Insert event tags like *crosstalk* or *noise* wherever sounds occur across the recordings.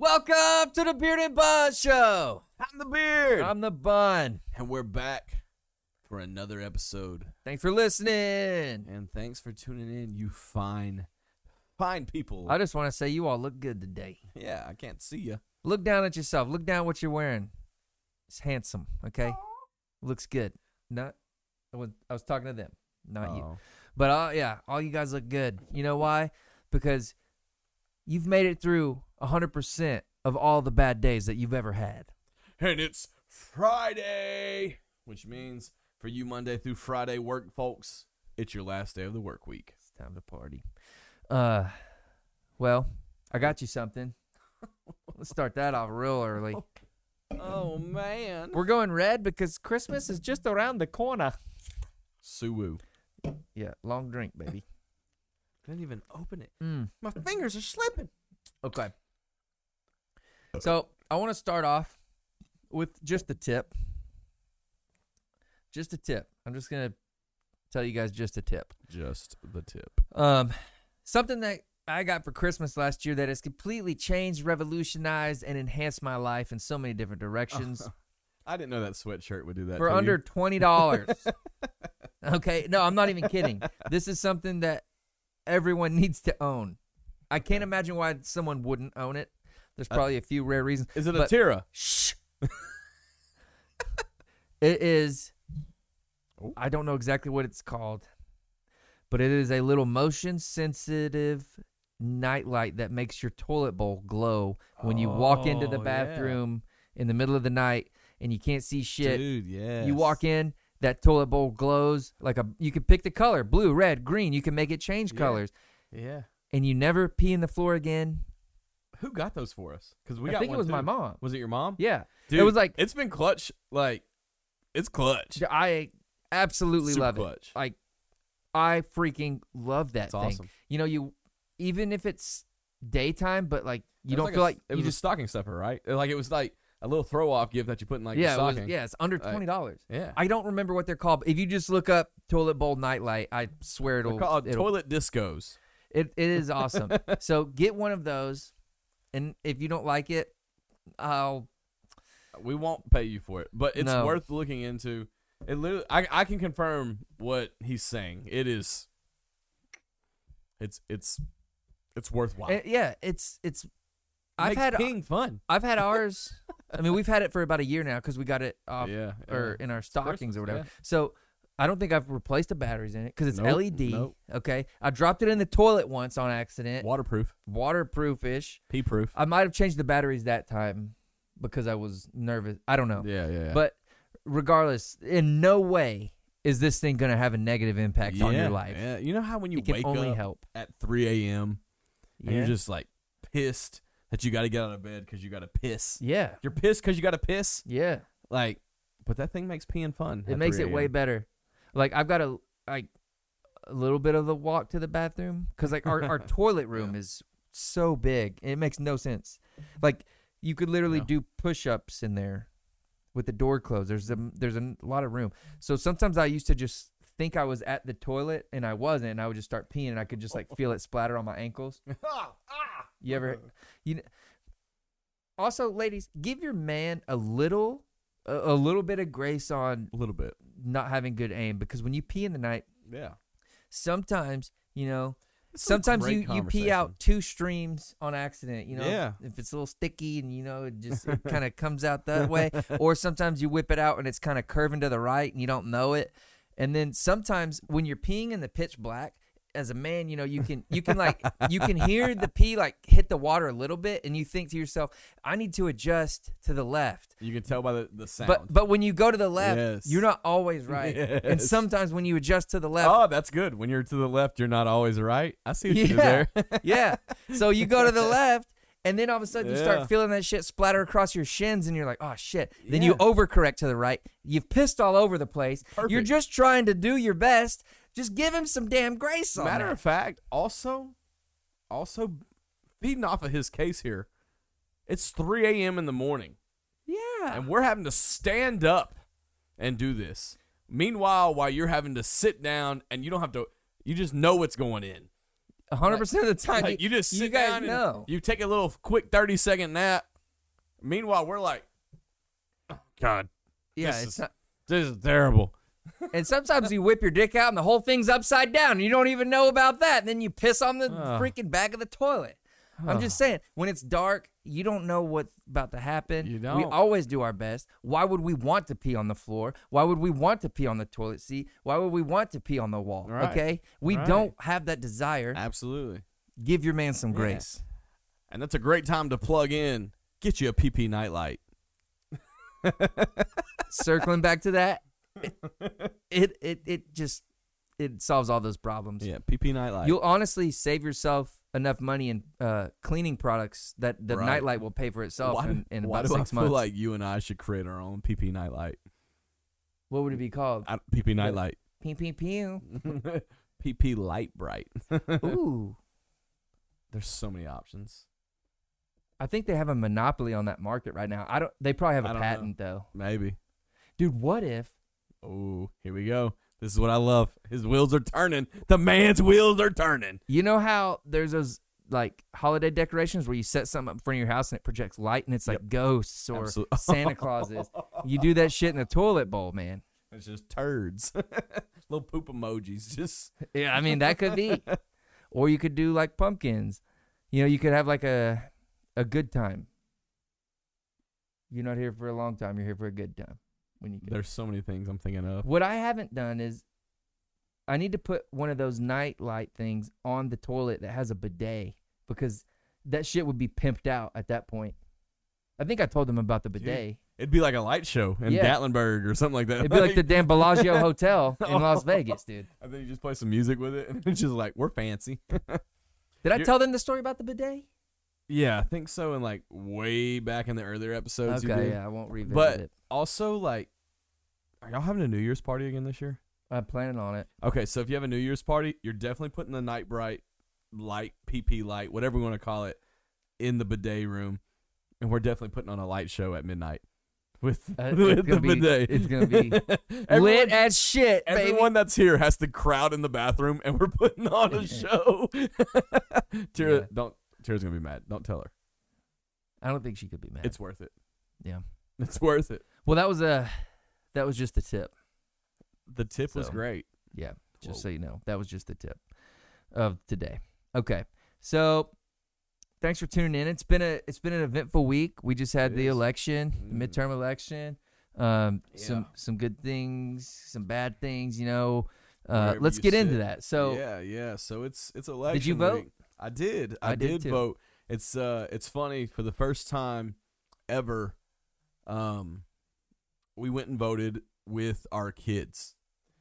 Welcome to the Beard and Bun Show. I'm the beard. I'm the Bun. and we're back for another episode. Thanks for listening. And thanks for tuning in, you fine, fine people. I just want to say you all look good today. yeah, I can't see you. Look down at yourself. Look down what you're wearing. It's handsome. Okay, looks good. Not. I was, I was talking to them, not you. Oh. But uh, yeah, all you guys look good. You know why? Because you've made it through 100% of all the bad days that you've ever had. And it's Friday, which means for you Monday through Friday work folks, it's your last day of the work week. It's time to party. Uh, well, I got you something. Let's start that off real early. *laughs* Oh man. We're going red because Christmas is just around the corner. Suwu. Yeah, long drink, baby. Couldn't even open it. Mm. My fingers are slipping. Okay. So I want to start off with just a tip. Just a tip. I'm just gonna tell you guys just a tip. Just the tip. Um, something that I got for Christmas last year that has completely changed, revolutionized, and enhanced my life in so many different directions *laughs* I didn't know that sweatshirt would do that. for to you. under twenty dollars. *laughs* okay, no, I'm not even kidding. This is something that everyone *laughs* needs to own. I can't imagine why someone wouldn't own it. There's Uh, probably a few rare reasons. Is it a but- Tira? Shh. it is. I don't know exactly what it's called, but it is a little motion sensitive nightlight that makes your toilet bowl glow when you walk into the Oh, yeah. bathroom in the middle of the night and you can't see shit. Dude, yeah. You walk in, that toilet bowl glows like a. You can pick the color: blue, red, green. You can make it change Yeah. colors, Yeah. and you never pee in the floor again. Who got those for us? Because we I got think it one was my too. mom. Was it your mom? Yeah, Dude, it was like it's been clutch. Like, it's clutch. I absolutely Super love it. clutch. Like I freaking love that It's thing. awesome. You know, you even if it's daytime, but like you It don't feel a- like it you was just a stocking stuffer, right? Like it was like a little throw off gift that you put in like yeah, it was, stocking. yeah, it's under Like, twenty dollars. yeah. I don't remember what they're called. But if you just look up toilet bowl nightlight, I swear They're it'll, called it'll toilet discos. it, it is awesome. *laughs* so get one of those, and if you don't like it, I'll We won't pay you for it, but it's No. worth looking into. It literally, I, I can confirm what he's saying. It is. It's it's it's worthwhile. eh, yeah, it's it's. It I've makes had peeing fun. I've had *laughs* ours. I mean, we've had it for about a year now because we got it off yeah, or yeah. in our stockings or whatever. yeah. So I don't think I've replaced the batteries in it because it's Nope, LED. nope. Okay, I dropped it in the toilet once on accident. waterproof, Waterproof ish. pee proof. I might have changed the batteries that time because I was nervous. I don't know. Yeah, yeah, yeah. But regardless, in no way is this thing going to have a negative impact on your Yeah, life. Yeah, you know how when you it can wake only up help. at 3 a.m. and Yeah. you're just like pissed that you got to get out of bed because you got to piss. yeah. You're pissed because you got to piss. Yeah. Like, but that thing makes peeing fun. It at makes 3 it way a.m.. better. Like I've got a like a little bit of the walk to the bathroom because like our, our *laughs* toilet room Yeah. is so big it makes no sense. Like you could literally No. do push ups in there with the door closed. There's a there's a lot of room. So sometimes I used to just think I was at the toilet and I wasn't, and I would just start peeing and I could just like feel it splatter on my ankles. *laughs* Ah! You ever *laughs* you also ladies give your man a little a, a little bit of grace on A little bit. Not having good aim because when you pee in the night Yeah. sometimes you know It's sometimes you, you pee out two streams on accident you know Yeah. if it's a little sticky and you know it just it *laughs* kind of comes out that way *laughs* or sometimes you whip it out and it's kind of curving to the right and you don't know it and then sometimes when you're peeing in the pitch black as a man you know you can you can like you can hear the pee like hit the water a little bit and you think to yourself i need to adjust to the left You can tell by the, the sound. but but when you go to the left Yes. you're not always right and sometimes when you adjust to the left oh, that's good. When you're to the left, you're not always right. I see what you did Yeah. there. *laughs* yeah. So you go to the *laughs* left, and then all of a sudden you start feeling that shit splatter across your shins, and you're like, oh shit. Then you Yeah. overcorrect to the right. You've pissed all over the place. You're just trying to do your best. Just give him some damn grace on Matter that. of fact, also, also feeding off of his case here, it's 3 a.m. in the morning, yeah. and we're having to stand up and do this. Meanwhile, while you're having to sit down and you don't have to, you just know what's going in. hundred percent of the time, Like, you just you sit guys down and know. you take a little quick thirty second nap. Meanwhile, we're like, "Oh, God, yeah, this it's is- not. this is terrible. And sometimes you whip your dick out and the whole thing's upside down and you don't even know about that. And then you piss on the freaking back of the toilet. I'm just saying, when it's dark, you don't know what's about to happen. You We don't. We always do our best. Why would we want to pee on the floor? Why would we want to pee on the toilet seat? Why would we want to pee on the wall? Right. Okay? We Right. don't have that desire. Absolutely. Give your man some Yeah. grace. And that's a great time to plug in. Get you a PP nightlight. Circling back to that, it, it it just it solves all those problems. Yeah, PP nightlight. You'll honestly save yourself enough money in uh, cleaning products that the Right. nightlight will pay for itself why in, in why about do six I months. feel like you and I should create our own PP nightlight? what would it be called? I, PP nightlight. Pew pew pew. *laughs* PP light bright. *laughs* Ooh, There's so many options. I think they have a monopoly on that market right now. I don't. They probably have a don't know. patent though. Maybe. Dude, what if? Oh, here we go. This is what I love. His wheels are turning. The man's wheels are turning. You know how there's those like holiday decorations where you set something up in front of your house and it projects light and it's like ghosts or Absolute- *laughs* Santa Clauses. You do that shit in a toilet bowl, man. It's just turds. *laughs* Little poop emojis. Just Yeah, I mean that could be. *laughs* or you could do like pumpkins. You know, you could have like a a good time. You're not here for a long time. You're here for a good time. When you go. there's so many things I'm thinking of. What I haven't done is I need to put one of those night light things on the toilet that has a bidet because that shit would be pimped out at that point. I think I told them about the Dude, bidet. It'd be like a light show in Yeah. Gatlinburg or something like that. It'd be like the damn *laughs* Bellagio Hotel *laughs* in Las Vegas, dude. *laughs* and then you just play some music with it, and it's just like we're fancy. Did I You're- tell them the story about the bidet? Yeah, I think so. In like way back in the earlier episodes, you okay, did. yeah, I won't revisit But- it. Also, like, are y'all having a New Year's party again this year? I'm planning on it. Okay, so if you have a New Year's party, you're definitely putting the night bright light, PP light, whatever we want to call it, in the bidet room, and we're definitely putting on a light show at midnight *laughs* with, Uh, it's with the gonna be- bidet. it's gonna be *laughs* everyone, Lit as shit, baby. everyone that's here has to crowd in the bathroom, and we're putting on a *laughs* show. Tara, Yeah. don't. Tara's gonna be mad. Don't tell her. I don't think she could be mad. It's worth it. yeah. It's worth it. Well, that was a that was just the tip. The tip was great. Yeah, just Whoa. so you know, that was just the tip of today. Okay, so thanks for tuning in. It's been a it's been an eventful week. We just had It the is. election, Mm. the midterm election. Um, some Yeah. some good things, some bad things. You know, uh, let's get into that. So yeah, yeah. So it's it's election. Did you vote? week. I did. I, I did did, vote. It's uh it's funny for the first time ever. Um, we went and voted with our kids,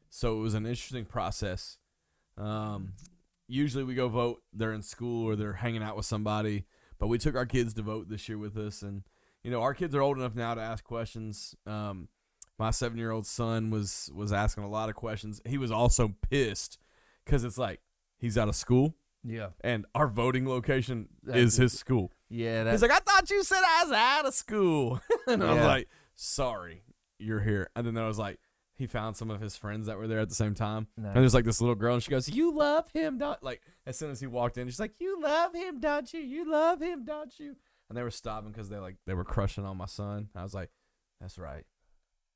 so it was an interesting process. Um, usually we go vote. They're in school or they're hanging out with somebody, but we took our kids to vote this year with us, and you know our kids are old enough now to ask questions. Um, my seven year old son was was asking a lot of questions. He was also pissed because it's like he's out of school yeah, and our voting location That is is- his school. yeah, that, He's like, I thought you said I was out of school, *laughs* and I was Yeah. like, sorry, you're here. And then I was like. He found some of his friends that were there at the same time, Nice. and there's like this little girl, and she goes, "You love him, don't?" Like as soon as he walked in, she's like, "You love him, don't you? You love him, don't you?" And they were stopping because they like they were crushing on my son. I was like, "That's right,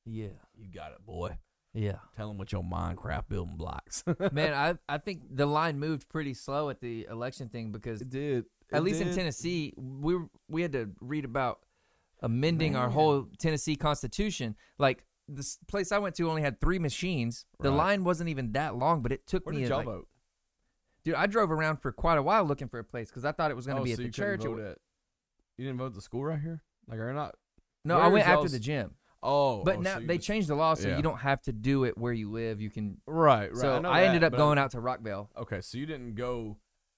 yeah, you got it, boy. Yeah. Tell him with your Minecraft building blocks." *laughs* Man, I I think the line moved pretty slow at the election thing because It did. at It least in. Tennessee, we were, we had to read about amending our whole Tennessee Constitution. Like this place I went to only had three machines. The line wasn't even that long, but it took Where me. did y'all like, vote? Dude, I drove around for quite a while looking for a place because I thought it was going to Oh, be so at the you church. Vote at, you didn't vote at the school right here. Like, are you not? no, where I went after the gym. Oh, But oh, now so they just- changed the law, so yeah. you don't have to do it where you live. You can. Right, right. so know I, ended that, up going I'm- out to Rockvale. Okay, so you didn't go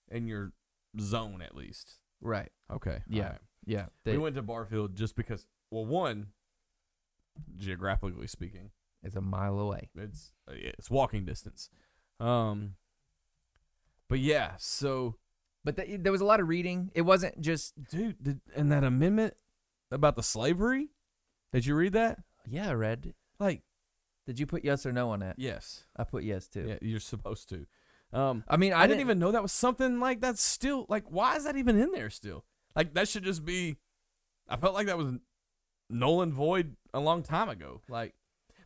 in your zone at least. Right. Okay. Yeah. alright. Yeah. we went to Barfield just because. Well, one, geographically speaking, it's a mile away. it's it's walking distance. Um. But yeah, so But th- there was a lot of reading. It wasn't just. dude, did, and that amendment about the slavery, did you read that? Yeah, I read. Like, Did you put yes or no on that? yes, I put yes too. yeah, you're supposed to. Um, I mean, I, didn't even know that was something like that's still like. Why is that even in there still? Like that should just be. I felt like that was null and void a long time ago. Like,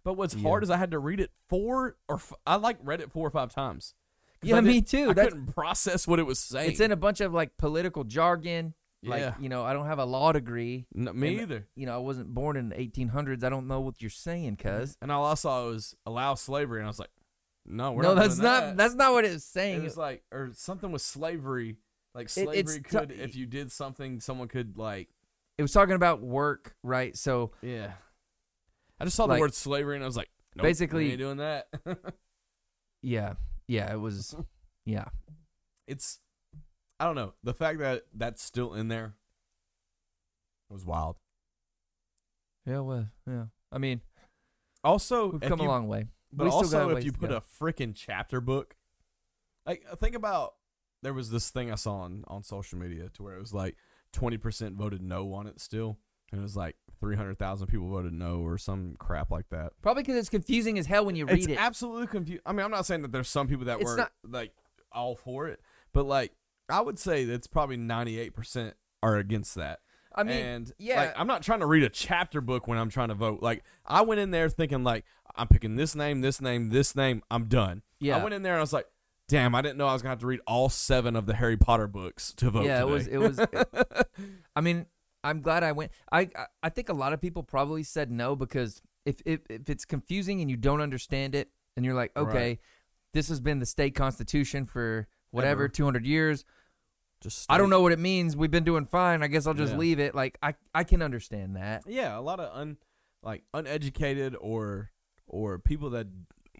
but what's Yeah. hard is I had to read it four or f- I like read it four or five times. Yeah, me too. I That's- couldn't process what it was saying. It's in a bunch of like political jargon. Like Yeah. you know, I don't have a law degree. No, me and- either. You know, I wasn't born in the 1800s. I don't know what you're saying, mm-hmm. cuz. And all I saw was allow slavery, and I was like, no, we're No, not. that's doing not. that. That's not what it's It saying. was like, or something with slavery. Like It- slavery t- could, if you did something, someone could like, it was talking about work, right? So yeah. I just saw Like, the word slavery, and I was like, nope, basically- doing that. *laughs* yeah, yeah, it was. *laughs* Yeah, it's, I don't know, the fact that that's still in there was wild. yeah, well, yeah. I mean, Also, we've come you, a long way. But We also, if you put a freaking chapter book, like uh, think about there was this thing I saw on on social media to where it was like twenty percent voted no on it still, and it was like three hundred thousand people voted no or some crap like that. Probably because it's confusing as hell when you read it's it. absolutely confusing. I mean, I'm not saying that there's some people that It's were not- like all for it, but like I would say that's probably ninety eight percent are against that. I mean, and yeah. like, I'm not trying to read a chapter book when I'm trying to vote. Like I went in there thinking like I'm picking this name, this name, this name. I'm done. yeah, I went in there and I was like, damn, I didn't know I was gonna have to read all seven of the Harry Potter books to vote. yeah. It today. was. It was. *laughs* I mean, I'm glad I went. I I- think a lot of people probably said no because if if, if it's confusing and you don't understand it, and you're like, Right. okay, this has been the state constitution for whatever Ever. 200 years. Just I don't know what it means. We've been doing fine. I guess I'll just Yeah. leave it. Like I I can understand that. Yeah, a lot of un like uneducated or or people that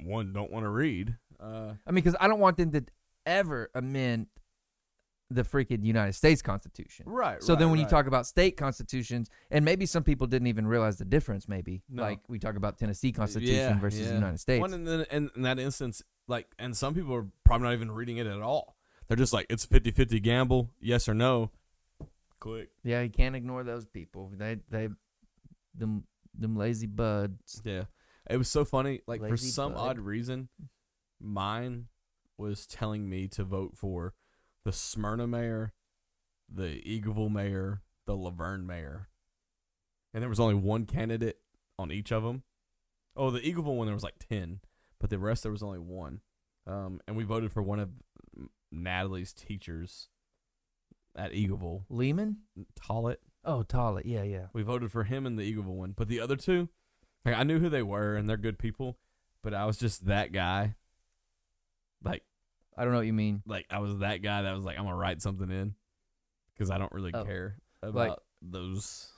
one don't want to read. Uh, I mean, because I don't want them to ever amend the freaking United States Constitution. right. So then right, when you right. talk about state constitutions, and maybe some people didn't even realize the difference, maybe. No. Like we talk about Tennessee Constitution Yeah, versus yeah. the United States. One in, the, in, in that instance, like, and some people are probably not even reading it at all. They're just like, it's a 50 50 gamble, yes or no. Click. yeah, you can't ignore those people. They they them them lazy buds. Yeah. It was so funny. Like, for some bud. odd reason, mine was telling me to vote for the Smyrna mayor, the Eagleville mayor, the La Vergne mayor. And there was only one candidate on each of them. Oh, the Eagleville one, there was like 10, but the rest, there was only one. Um, and we voted for one of Natalie's teachers at Eagleville, Lehman? Tollett. Oh, Tollett. Yeah, yeah. We voted for him in the Eagleville one, but the other two, like I knew who they were and they're good people, but I was just that guy. Like, I don't know what you mean. like I was that guy that was like, I'm gonna write something in because I don't really Oh. care about Like- those.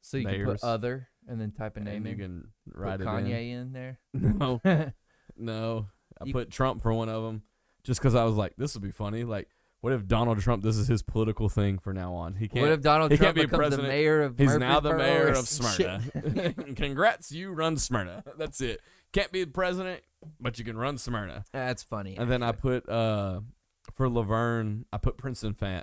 So you can put other and then type a And name you in. can write it Kanye in, there. *laughs* No, *laughs* no. I You- put Trump for one of them just because I was like, this would be funny. Like, what if Donald Trump? This is his political thing for now on. He can't. what if Donald he can't Trump be becomes the mayor of He's now the mayor of Smyrna. *laughs* Congrats, you run Smyrna. *laughs* That's it. Can't be the president, but you can run Smyrna. That's funny. And then I put uh for La Vergne, I put Princeton Fant.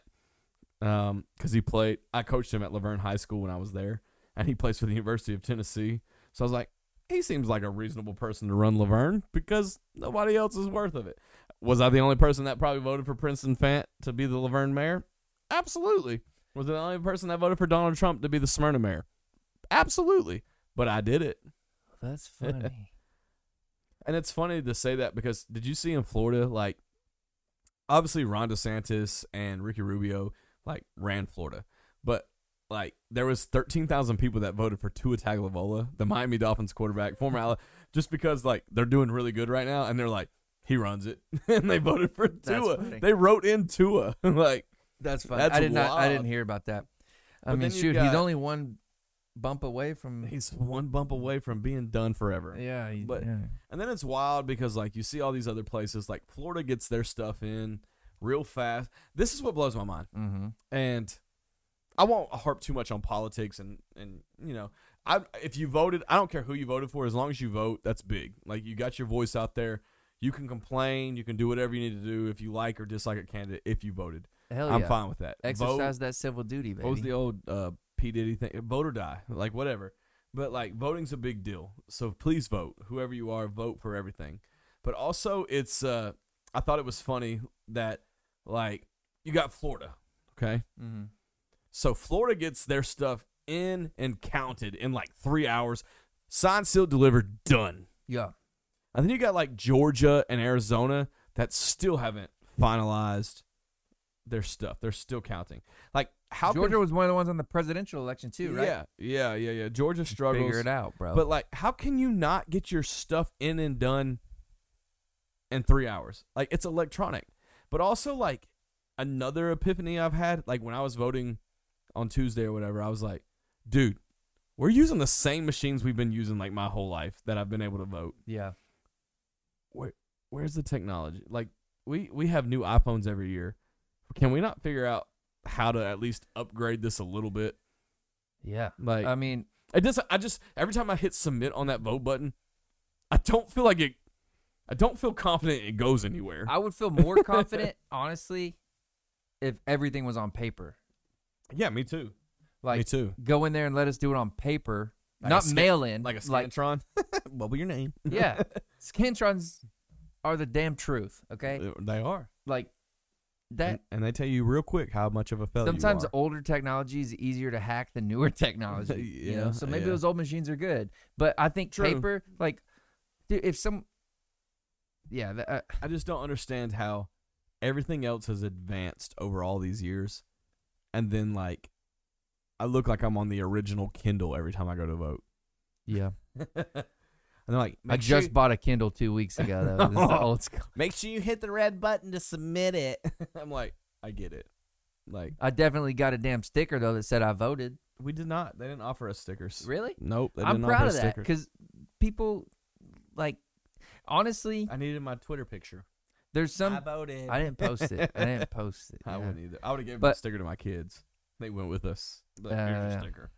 Um, because he played I coached him at La Vergne High School when I was there, and he plays for the University of Tennessee. So I was like, he seems like a reasonable person to run La Vergne because nobody else is worth of it. Was I the only person that probably voted for Princeton Fant to be the La Vergne mayor? Absolutely. Was I the only person that voted for Donald Trump to be the Smyrna mayor? Absolutely. But I did it. That's *laughs* funny. And it's funny to say that because did you see in Florida, like, obviously Ron DeSantis and Ricky Rubio, like, ran Florida. But, like, there was 13,000 people that voted for Tua Tagovailoa, the Miami Dolphins quarterback, former just because, like, they're doing really good right now. And they're like, he runs it. *laughs* and they voted for Tua. They wrote in Tua. *laughs* like, That's funny. That's I did not. I didn't hear about that. I But mean, shoot, he's got- only one bump away from. he's one bump away from being done forever. yeah, he, But- yeah. And then it's wild because like you see all these other places like Florida gets their stuff in real fast. This is what blows my mind. Mm-hmm. And I won't harp too much on politics and and you know, I if you voted, I don't care who you voted for as long as you vote, that's big. Like you got your voice out there. You can complain, you can do whatever you need to do if you like or dislike a candidate if you voted. Hell yeah. I'm fine with that. Vote- Exercise that civil duty, baby. what was the old uh, P Diddy thing? Vote or die, like whatever. But like voting's a big deal, so please vote. Whoever you are, vote for everything. But also, it's uh, I thought it was funny that like you got Florida, okay? Mm-hmm. So Florida gets their stuff in and counted in like three hours, signed, sealed, delivered, done. Yeah. And then you got like Georgia and Arizona that still haven't finalized their stuff. They're still counting. Like how Georgia can, was one of the ones on the presidential election too, right? Yeah, yeah, yeah, yeah. Georgia struggles. Figure it out, bro. But like, how can you not get your stuff in and done in three hours? Like it's electronic. But also like another epiphany I've had, like when I was voting on Tuesday or whatever, I was like, dude, we're using the same machines we've been using like my whole life that I've been able to vote. yeah. Where where's the technology? Like we we have new iPhones every year. Can we not figure out how to at least upgrade this a little bit? Yeah. Like I mean, It doesn't. I just every time I hit submit on that vote button, I don't feel like it. I don't feel confident it goes anywhere. I would feel more confident, *laughs* honestly, if everything was on paper. Yeah, me too. me Like, too. go in there and let us do it on paper, Like a not scan- mail in. Like a Scantron. *laughs* what was your name? yeah, *laughs* scantrons are the damn truth. Okay, They are. like that. and, and they tell you real quick how much of a failure. Sometimes you are. older technology is easier to hack than newer *laughs* technology. you know, Yeah, so maybe yeah. those old machines are good, but I think True. paper, like, dude, if some, yeah, that, uh, I just don't understand how everything else has advanced over all these years, and then like, I look like I'm on the original Kindle every time I go to vote. yeah. *laughs* And they're like, I "Make sure just bought a Kindle two weeks ago. Though. This is the *laughs* oh. old school. make sure you hit the red button to submit it. *laughs* I'm like, I get it. Like, I definitely got a damn sticker though that said I voted. we did not. They didn't offer us stickers. Really? Nope. They I'm didn't proud offer of that stickers. because people, like, honestly, I needed my Twitter picture. There's some. voted. I didn't post it. I didn't post it. *laughs* I yeah. wouldn't either. I would have given But- a sticker to my kids. They went with us. But Uh, here's your sticker.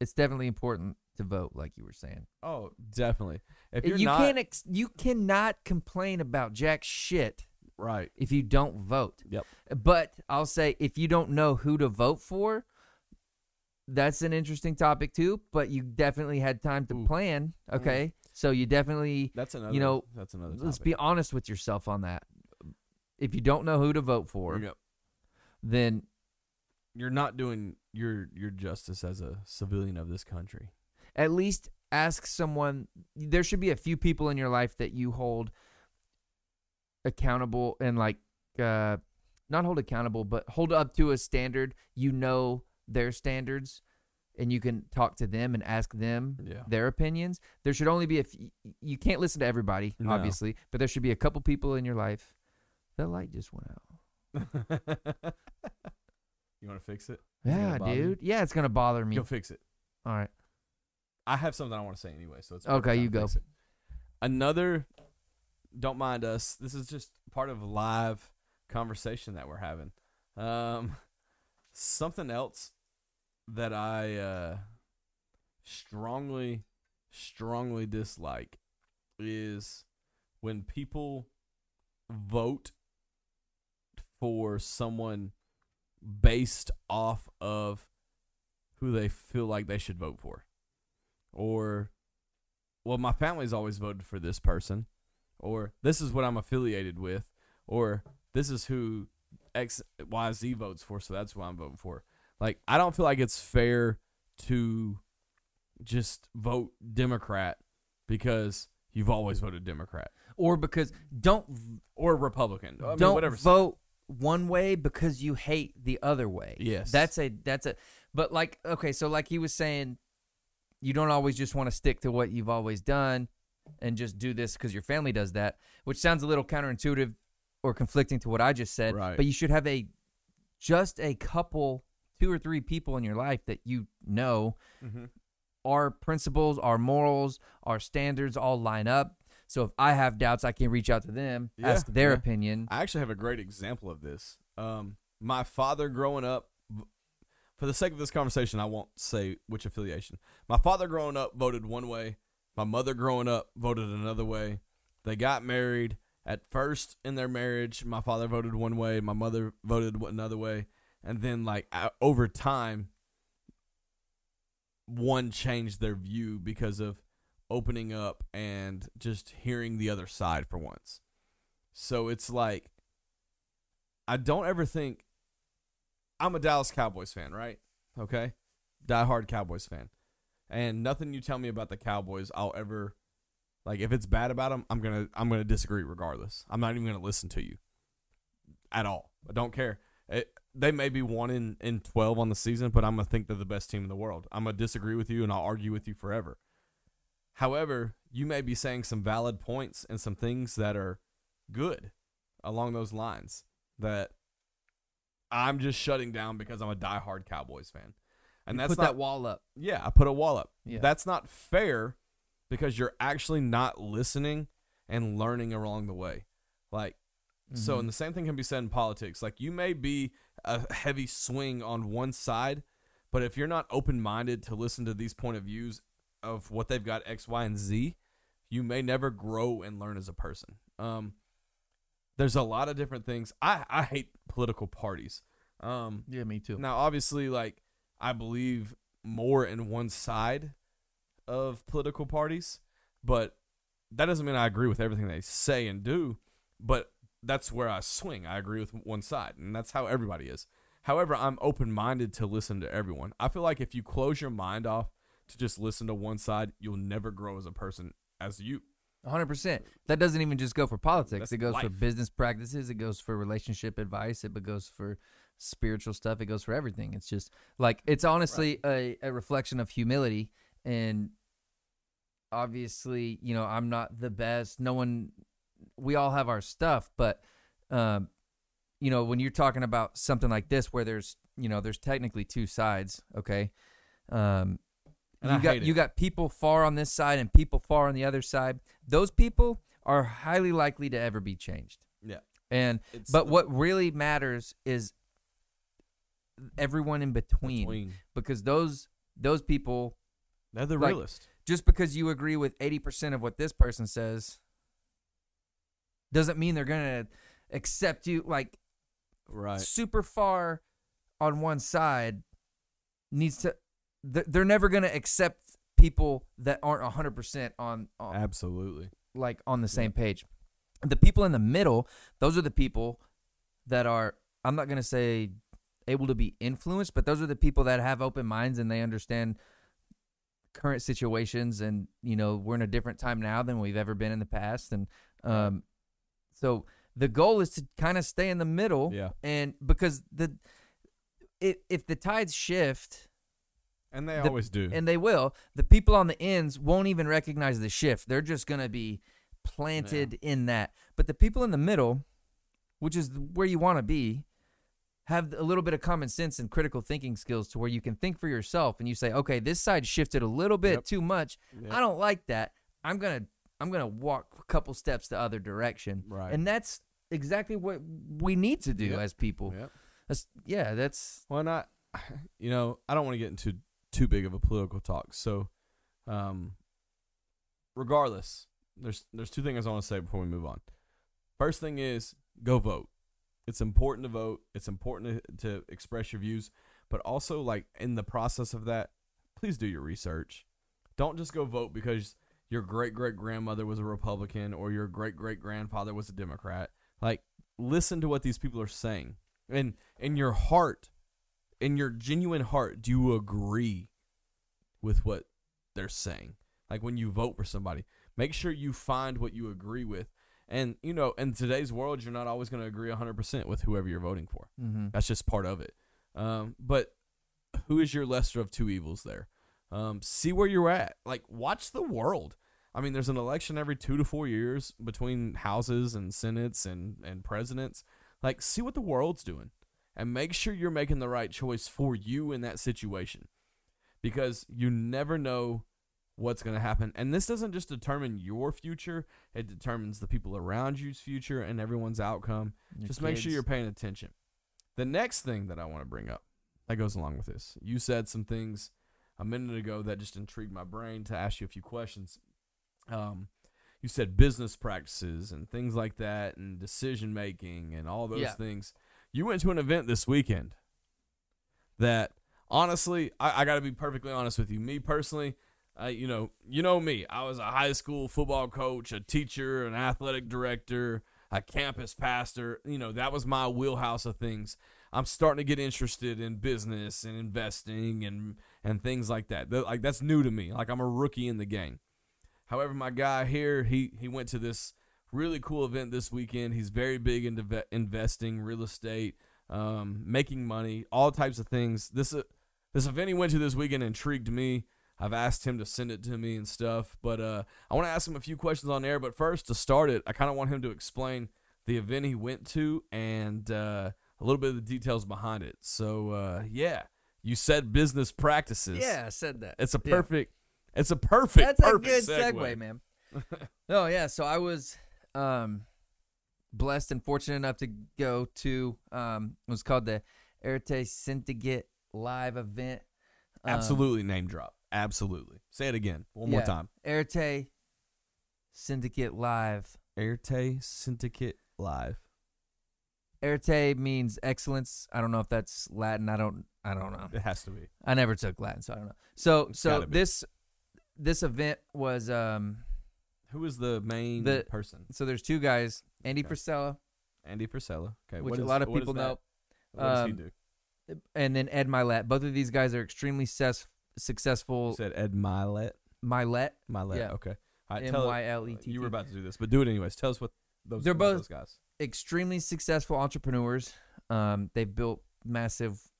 It's definitely important to vote, like you were saying. Oh, definitely. If you're you not can't. Ex- you cannot complain about jack shit right, if you don't vote. Yep. But I'll say if you don't know who to vote for, that's an interesting topic too. But you definitely had time to Ooh. plan. Okay, so you definitely that's another. You know, that's another. let's be honest with yourself on that. If you don't know who to vote for, Yep. then You're not doing your your justice as a civilian of this country. at least ask someone. There should be a few people in your life that you hold accountable and like, uh, not hold accountable, but hold up to a standard. You know their standards, and you can talk to them and ask them Yeah. their opinions. There should only be a. F- you can't listen to everybody, No. obviously, but there should be a couple people in your life. The light just went out. *laughs* you want to fix it? Is it gonna Yeah, bother you? dude. Yeah, it's gonna bother me. Go fix it. All right. I have something I want to say anyway, so it's Okay, you go. Another, don't mind us. This is just part of live conversation that we're having. Um, something else that I uh, strongly, strongly dislike is when people vote for someone based off of who they feel like they should vote for. Or, well, my family's always voted for this person. Or, this is what I'm affiliated with. Or, this is who X, Y, Z votes for, so that's who I'm voting for. Like, I don't feel like it's fair to just vote Democrat because you've always voted Democrat Or because don't or Republican. I mean, don't whatever. vote one way because you hate the other way. Yes. That's a that's a but like okay, so like he was saying you don't always just want to stick to what you've always done and just do this cuz your family does that, which sounds a little counterintuitive or conflicting to what I just said, Right. but you should have a just a couple two or three people in your life that you know Mhm. our principles, our morals, our standards all line up. So if I have doubts, I can reach out to them, Yeah, ask their yeah. opinion. I actually have a great example of this. Um, my father growing up, for the sake of this conversation, I won't say which affiliation. My father growing up voted one way. My mother growing up voted another way. They got married. At first in their marriage, my father voted one way, my mother voted another way, and then like over time, one changed their view because of opening up and just hearing the other side for once. So it's like I don't ever think I'm a Dallas Cowboys fan, right? Okay. Diehard Cowboys fan. And nothing you tell me about the Cowboys I'll ever like if it's bad about them, I'm going to I'm going to disagree regardless. I'm not even going to listen to you at all. I don't care. It, they may be 1 in in 12 on the season, but I'm going to think they're the best team in the world. I'm going to disagree with you and I'll argue with you forever. However, you may be saying some valid points and some things that are good along those lines that I'm just shutting down because I'm a diehard Cowboys fan. And You that's put not that wall up. yeah, I put a wall up. Yeah. That's not fair because you're actually not listening and learning along the way. Like so and the same thing can be said in politics. Like you may be a heavy swing on one side, but if you're not open-minded to listen to these point of views of what they've got X, Y, and Z, you may never grow and learn as a person. Um there's a lot of different things. I I hate political parties. Um Yeah, me too. now, obviously, like I believe more in one side of political parties, but that doesn't mean I agree with everything they say and do. But that's where I swing. I agree with one side, and that's how everybody is. However, I'm open minded to listen to everyone. I feel like if you close your mind off to just listen to one side, you'll never grow as a person as you. 100%. That doesn't even just go for politics. That's it goes for business practices. It goes for relationship advice. It goes for spiritual stuff. It goes for everything. It's just like, it's honestly a, a reflection of humility. And obviously, you know, I'm not the best. No one, we all have our stuff. But, um, you know, when you're talking about something like this where there's, you know, there's technically two sides, okay? Um, And you I got you got people far on this side and people far on the other side. Those people are highly likely to ever be changed. Yeah. And It's but the- what really matters is everyone in between, between because those those people they're the like, realist. just because you agree with 80% of what this person says doesn't mean they're going to accept you like Right. super far on one side needs to they're never going to accept people that aren't 100% on, on Absolutely. like on the same page the people in the middle those are the people that are i'm not going to say able to be influenced but those are the people that have open minds and they understand current situations and you know we're in a different time now than we've ever been in the past and um so the goal is to kind of stay in the middle Yeah. and because the if, if the tides shift And they The- always do. and they will the people on the ends won't even recognize the shift they're just going to be planted in that but the people in the middle which is where you want to be have a little bit of common sense and critical thinking skills to where you can think for yourself and you say okay this side shifted a little bit Yep. too much Yeah. i don't like that i'm going to i'm going to walk a couple steps the other direction Right. and that's exactly what we need to do Yep. as people Yep. That's- yeah that's Why *sighs* not, you know, I don't want to get into too big of a political talk. So, um, regardless, there's there's two things I want to say before we move on. First thing is go vote. It's important to vote. It's important to, to express your views, but also like in the process of that, please do your research. Don't just go vote because your great great grandmother was a Republican or your great great grandfather was a Democrat. Like listen to what these people are saying. And in your heart, in your genuine heart, do you agree with what they're saying? Like when you vote for somebody, make sure you find what you agree with. And you know, in today's world, you're not always going to agree 100% with whoever you're voting for. mm-hmm. That's just part of it. Um, but who is your lesser of two evils there? Um, see where you're at. Like, watch the world. I mean, there's an election every two to four years between houses and senates and, and presidents. Like, see what the world's doing and make sure you're making the right choice for you in that situation because you never know what's going to happen. And this doesn't just determine your future, it determines the people around you's future and everyone's outcome just make sure you're paying attention. The next thing that I want to bring up that goes along with this, you said some things a minute ago that just intrigued my brain to ask you a few questions. Um, you said business practices and things like that, and decision making and all those Yeah. things. You went to an event this weekend that honestly, I, I got to be perfectly honest with you. Me personally, I, you know, you know me. I was a high school football coach, a teacher, an athletic director. a campus pastor. You know, that was my wheelhouse of things. I'm starting to get interested in business and investing and and things like that. Like that's new to me. Like I'm a rookie in the game. However, my guy here, he he went to this really cool event this weekend. He's very big into ve- investing, real estate, um, making money, all types of things. This uh, this event he went to this weekend intrigued me. I've asked him to send it to me and stuff, but uh, I want to ask him a few questions on air. But first, to start it, I kind of want him to explain the event he went to and uh, a little bit of the details behind it. So uh, yeah, you said business practices. Yeah, I said that. it's a Yeah. Perfect. It's a perfect. That's a good segue, segue, man. *laughs* oh yeah, so I was um blessed and fortunate enough to go to um it was called the Arete Syndicate live event. Um, Absolutely name drop. Absolutely. Say it again. One more time. Arete Syndicate live. Arete Syndicate Live. Arete means excellence. I don't know if that's Latin. I don't I don't know. It has to be. I never took Latin, so I don't know. So so this this event was um Who was the main The- person? so there's two guys, Andy Okay. Frisella, Andy Frisella. Okay. which what a is- lot of what is people that? know. What does he Um, do? and then Ed Mylett. Both of these guys are extremely ses- You successful. said Ed Mylett. Mylett, Mylett. Yeah. Okay. All right, M tell Y L E T. You were about to do this, but do it anyways. Tell us what those. They're about both- those guys. extremely successful entrepreneurs. Um, they've built massive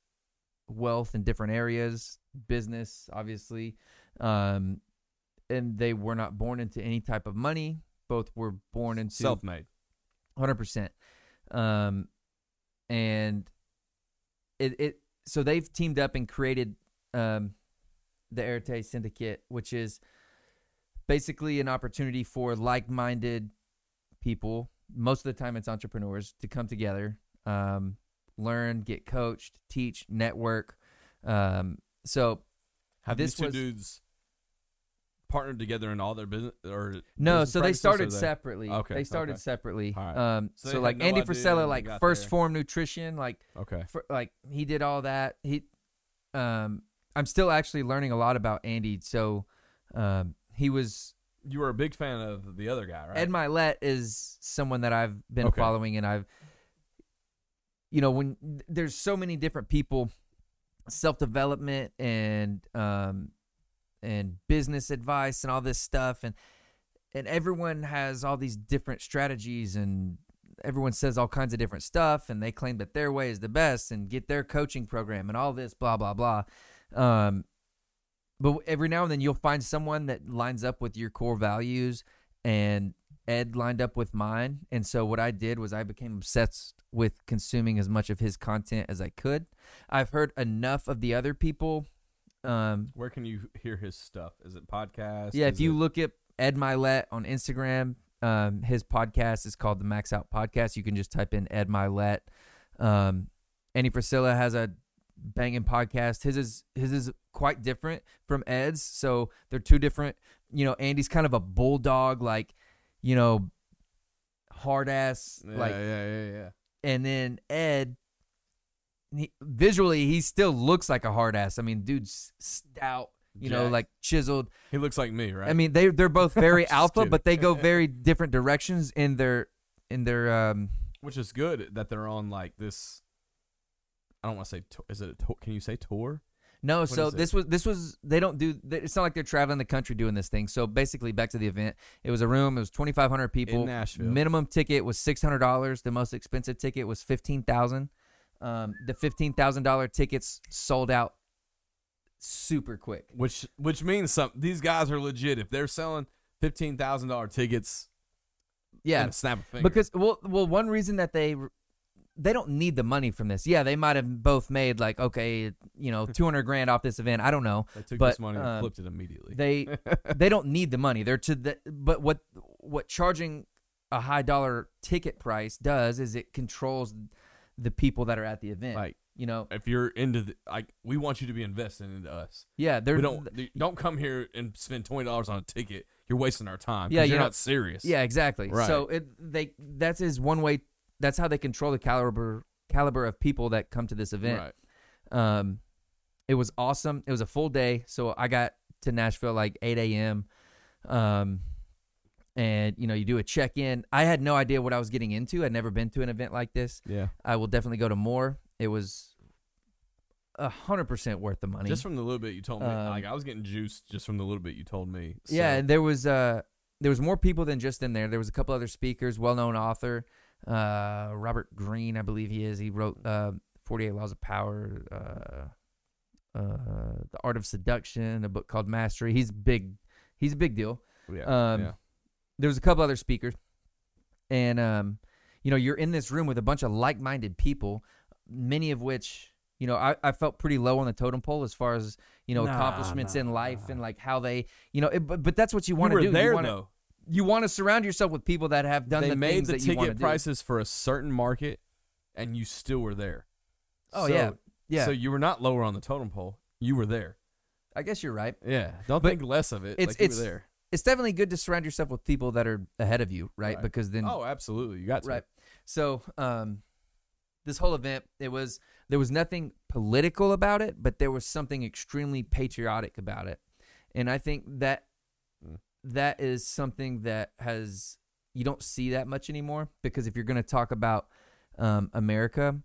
wealth in different areas, business, obviously. Um, and they were not born into any type of money. Both were born into Self-made. hundred percent. Um, and it it so they've teamed up and created um the Arete Syndicate, which is basically an opportunity for like-minded people. Most of the time, it's entrepreneurs to come together, um, learn, get coached, teach, network. Um, so Have This these two was- dudes partnered together in all their business or no, business so they practices, or started they- separately. Okay, they started okay. separately. All right. Um, So so, they had like no Andy idea Frisella, like got first there. form nutrition, like Okay. for, like he did all that. He, um, I'm still actually learning a lot about Andy. So, um, he was You were a big fan of the other guy, right? Ed Mylett is someone that I've been Okay. following, and I've, you know, when there's so many different people, self development and um, and business advice and all this stuff, and and everyone has all these different strategies, and everyone says all kinds of different stuff, and they claim that their way is the best, and get their coaching program and all this, blah blah blah. Um, but every now and then you'll find someone that lines up with your core values and Ed lined up with mine. And so what I did was I became obsessed with consuming as much of his content as I could. I've heard enough of the other people. Um, Where can you hear his stuff? Is it podcast? yeah, Is if you it- look at Ed Mylett on Instagram, um, his podcast is called the Max Out Podcast. You can just type in Ed Mylett. Um, Andy Frisella has a banging podcast. His is his is quite different from Ed's, so they're two different. You know, Andy's kind of a bulldog, like you know, hard ass, yeah, like yeah, yeah, yeah. and then Ed, he, visually he still looks like a hard ass. I mean, dude's stout, you know, like chiseled. he looks like me, right? I mean, they they're both *laughs* very alpha, kidding. but they go very different directions in their in their um. which is good that they're on like this. I don't want to say. Is it? A tour? Can you say tour? No, so is it? this was this was they don't do. It's not like they're traveling the country doing this thing. So basically, back to the event. It was a room. It was twenty five hundred people. in Nashville. Minimum ticket was six hundred dollars. The most expensive ticket was fifteen thousand. Um, the fifteen thousand dollar tickets sold out super quick. which which means something. These guys are legit. If they're selling fifteen thousand dollar tickets, Yeah, snap a finger. because well, well, one reason that they they don't need the money from this. Yeah, they might have both made like okay, you know, *laughs* two hundred grand off this event. I don't know. they took but, this money and um, flipped it immediately. They *laughs* they don't need the money. They're to the but what what charging a high dollar ticket price does is it controls the people that are at the event. like you know, if you're into the, like, we want you to be investing into us. yeah, they're We don't don't come here and spend twenty dollars on a ticket. You're wasting our time. Yeah, you're know- not serious. Yeah, exactly. Right. So it they that's is one way. That's how they control the caliber caliber of people that come to this event. right. Um, it was awesome. It was a full day, so I got to Nashville like 8 a.m. Um, and you know you do a check in. I had no idea what I was getting into. I'd never been to an event like this. Yeah. I will definitely go to more. It was a hundred percent worth the money. Just from the little bit you told me, Um, like I was getting juiced just from the little bit you told me. So, Yeah, and there was uh there was more people than just in there. There was a couple other speakers, well known author, uh Robert Greene, I believe he is. He wrote uh Forty Eight Laws of Power, uh uh The Art of Seduction, a book called Mastery. He's big he's a big deal. yeah, Um yeah. There was a couple other speakers. And um, you know, you're in this room with a bunch of like minded people, many of which you know, I, I felt pretty low on the totem pole as far as you know Nah, accomplishments nah, in life nah. and like how they, you know, it, but but that's what you want to do. there you wanna, though. you want to surround yourself with people that have done they the made things the that you want ticket do. prices for a certain market, and you still were there. Oh, So- yeah. Yeah, So you were not lower on the totem pole. You were there. I guess you're right. Yeah. Don't But think less of it. it's- like you it's- were there. It's definitely good to surround yourself with people that are ahead of you, right? Right. Because then Oh, absolutely. You got to. Right. So, um, this whole event, it was there was nothing political about it, but there was something extremely patriotic about it, and I think that Mm. that is something that has you don't see that much anymore because if you're going to talk about um, America,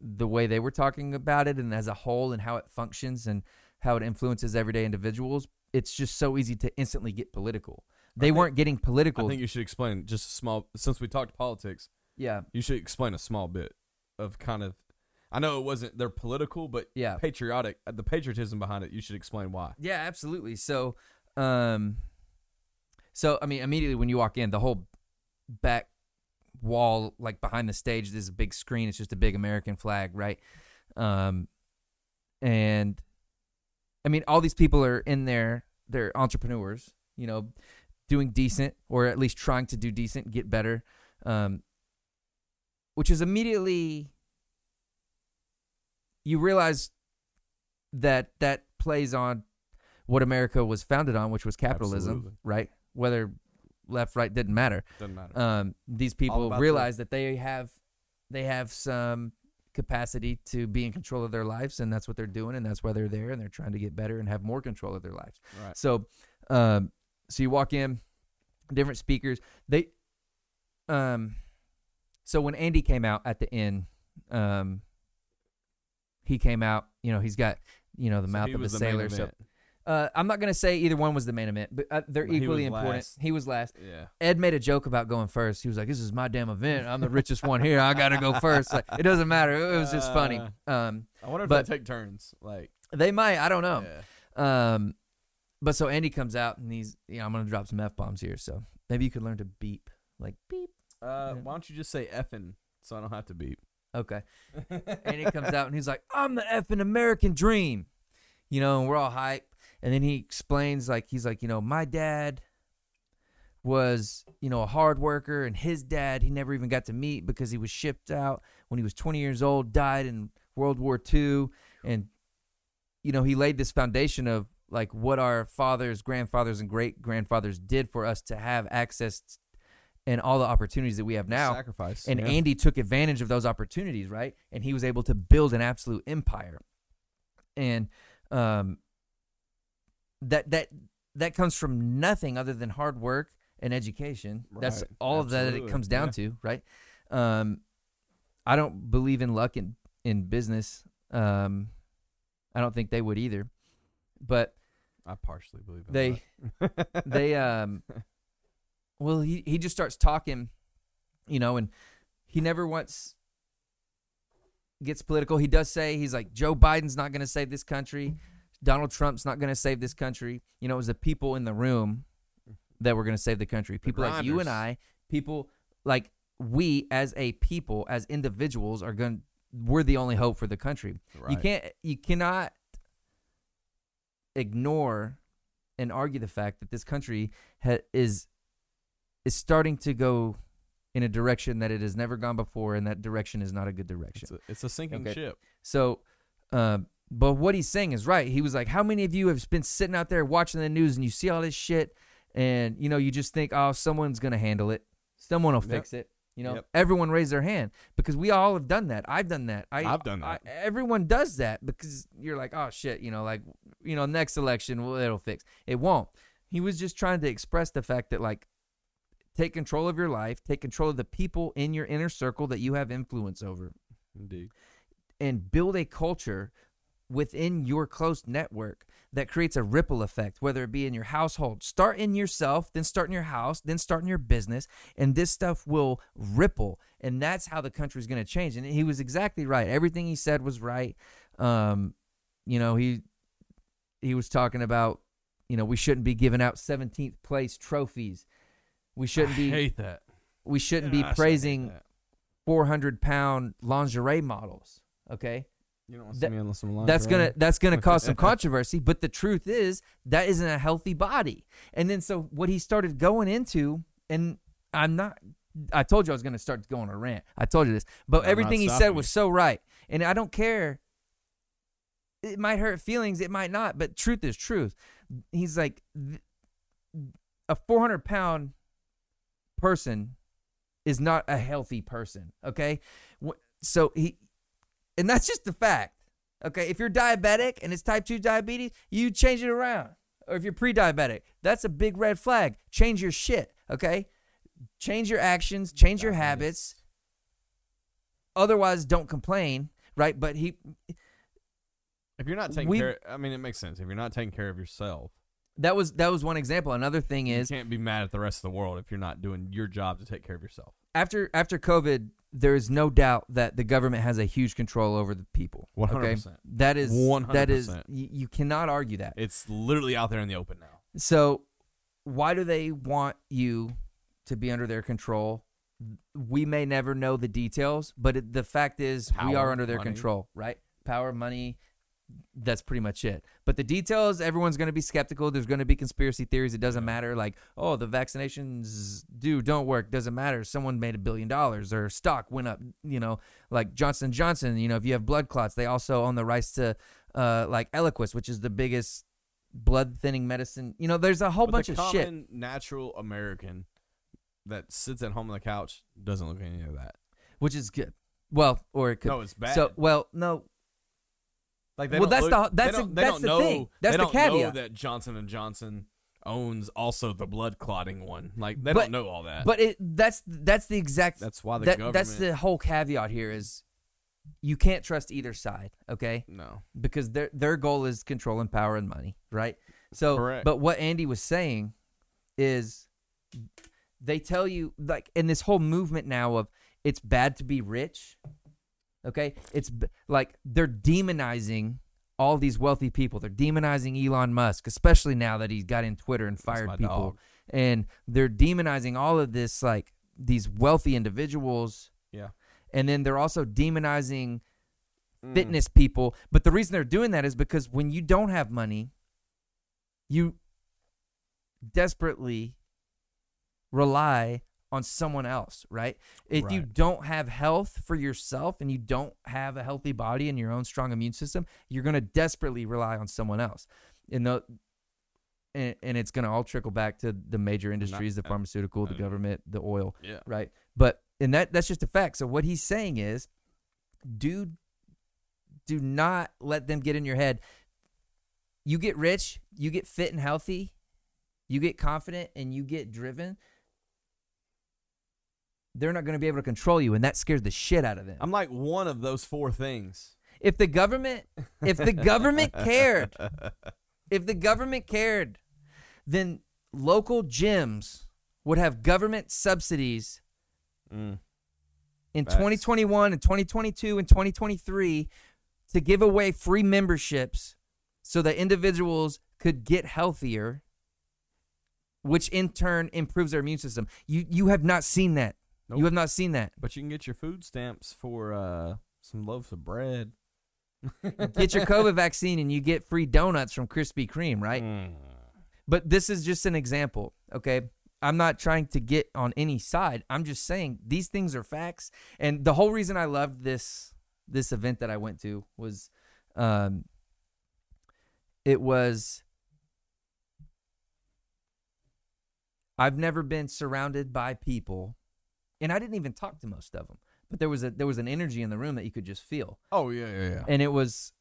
the way they were talking about it and as a whole and how it functions and how it influences everyday individuals, it's just so easy to instantly get political. They think- weren't getting political. I think you should explain just a small. Since we talked politics, yeah, you should explain a small bit of kind of. I know it wasn't they're political, but yeah. patriotic. uh, The patriotism behind it. You should explain why. Yeah, absolutely. So, um, so I mean, immediately when you walk in, the whole back wall, like behind the stage, there's a big screen. It's just a big American flag, right? Um, and I mean, all these people are in there. They're entrepreneurs, you know, doing decent or at least trying to do decent, get better. Um, which is immediately you realize that that plays on what America was founded on, which was capitalism, Absolutely. right? Whether left, right, didn't matter. Doesn't matter. Um, these people realize that they have they have some capacity to be in control of their lives, and that's what they're doing, and that's why they're there, and they're trying to get better and have more control of their lives. right. So, um, so you walk in, different speakers. They, um, so when Andy came out at the end, um, he came out. You know, he's got you know the So mouth of a sailor. So. Uh, I'm not gonna say either one was the main event, but uh, they're he equally was important. last. He was last. Yeah. Ed made a joke about going first. He was like, "This is my damn event. I'm the richest one here. I gotta go first. Like, it doesn't matter. It was just funny. Uh, Um, I wonder if But- they take turns. Like. they might. I don't know. Yeah. Um, but so Andy comes out and he's, you know, I'm gonna drop some f bombs here. So maybe you could learn to beep, like beep. Uh, Yeah. why don't you just say effing so I don't have to beep? Okay. *laughs* And he comes out and he's like, I'm the effing American dream. You know, and we're all hype. And then he explains, like, he's like, you know, my dad was, you know, a hard worker, and his dad he never even got to meet because he was shipped out when he was 20 years old, died in World War II. And, you know, he laid this foundation of like what our fathers, grandfathers, and great grandfathers did for us to have access t- and all the opportunities that we have now. Sacrifice. And yeah. Andy took advantage of those opportunities, right? And he was able to build an absolute empire. And um that that that comes from nothing other than hard work and education. That's all of that it comes down Yeah. to, right? Um I don't believe in luck in in business. Um I don't think they would either. But I partially believe in they *laughs* they um well he he just starts talking you know and he never once gets political he does say he's like joe biden's not going to save this country donald trump's not going to save this country you know it was the people in the room that were going to save the country people like you and i people like we as a people as individuals are going we're the only hope for the country you can't you cannot ignore and argue the fact that this country ha- is is starting to go in a direction that it has never gone before and that direction is not a good direction. It's a, it's a sinking Okay. ship. So um but what he's saying is right. He was like, How many of you have been sitting out there watching the news and you see all this shit and you know you just think, Oh, someone's gonna handle it. Someone will Yep. fix it. You know, Yep. everyone raised their hand because we all have done that. I've done that. I, I've done I- that. everyone does that because you're like, oh shit, you know, like, you know, next election, well, it'll fix. It won't. He was just trying to express the fact that like take control of your life, take control of the people in your inner circle that you have influence over, Indeed. and build a culture within your close network that creates a ripple effect, whether it be in your household. Start in yourself, then start in your house, then start in your business, and this stuff will ripple. And that's how the country is going to change. And he was exactly right. Everything he said was right. Um, you know, he he was talking about, you know, we shouldn't be giving out 17th place trophies. We shouldn't I be hate that. we shouldn't I be praising 400 pound lingerie models. Okay. You don't want to that- see me on some that's lingerie? gonna that's gonna cause some *laughs* controversy but the truth is that isn't a healthy body. And then so what he started going into and i'm not i told you i was gonna start going a rant. I told you this. But I'm everything he said was so right. And i don't care. It might hurt feelings it might not but truth is truth. He's like a 400 pound person is not a healthy person okay? So he and that's just the fact okay? If you're diabetic and it's type 2 diabetes you change it around. Or if you're pre-diabetic that's a big red flag. Change your shit okay? Change your actions change your habits. Otherwise don't complain right? But he If you're not taking We've- care, I mean, it makes sense. If you're not taking care of yourself, that was that was one example. Another thing is you can't be mad at the rest of the world if you're not doing your job to take care of yourself. after after covid there is no doubt that the government has a huge control over the people One hundred percent. that is that is 100%. you, you cannot argue that It's literally out there in the open now. So, why do they want you to be under their control? We may never know the details, but it, the fact is, we Power, are under their money. control, right? Power, money. That's pretty much it. But the details, everyone's going to be skeptical. There's going to be conspiracy theories. It doesn't matter. Like, oh, the vaccinations do don't work. Doesn't matter. Someone made a billion dollars or stock went up. You know, like Johnson Johnson. You know, if you have blood clots, they also own the rights to, uh, like Eliquis, which is the biggest blood thinning medicine. You know, there's a whole But bunch the of shit. natural American that sits at home on the couch doesn't look at any of that. which is good. Well, or it could. No, it's bad. So, well, no. Like they well, that's look- the- that's they that's the know, thing. That's they the don't know caveat. that Johnson and Johnson owns also the blood clotting one. Like they But- don't know all that. But it that's that's the exact. that's why the that, government. that's the whole caveat here is, you can't trust either side. Okay. no. because their their goal is control and power and money, right? So, Correct. but what Andy was saying is, they tell you like in this whole movement now of it's bad to be rich. Okay, it's like they're demonizing all these wealthy people. They're demonizing Elon Musk, especially now that he's got in Twitter and fired people, dog. and they're demonizing all of this like these wealthy individuals. Yeah. and then they're also demonizing Mm. fitness people. But the reason they're doing that is because when you don't have money, you desperately rely on someone else, right? If you don't have health for yourself and you don't have a healthy body and your own strong immune system, you're going to desperately rely on someone else. And the and, and it's going to all trickle back to the major industries, the uh, pharmaceutical, the uh, government, the oil Yeah. right? But and that that's just a fact. So what he's saying is, do do not let them get in your head. You get rich, you get fit and healthy, you get confident, and you get driven. They're not going to be able to control you, and that scares the shit out of them. I'm like one of those four things. if the government, if the government *laughs* cared, if the government cared, then local gyms would have government subsidies Mm. in Facts. 2021 and 2022 and 2023 to give away free memberships so that individuals could get healthier which in turn improves their immune system you you have not seen that Nope. you have not seen that But you can get your food stamps for uh, some loaves of bread. *laughs* get your covid vaccine and you get free donuts from krispy kreme right Mm. but this is just an example okay i'm not trying to get on any side i'm just saying these things are facts and the whole reason i loved this this event that i went to was um it was i've never been surrounded by people and i didn't even talk to most of them but there was a there was an energy in the room that you could just feel Oh yeah, yeah, yeah. and it was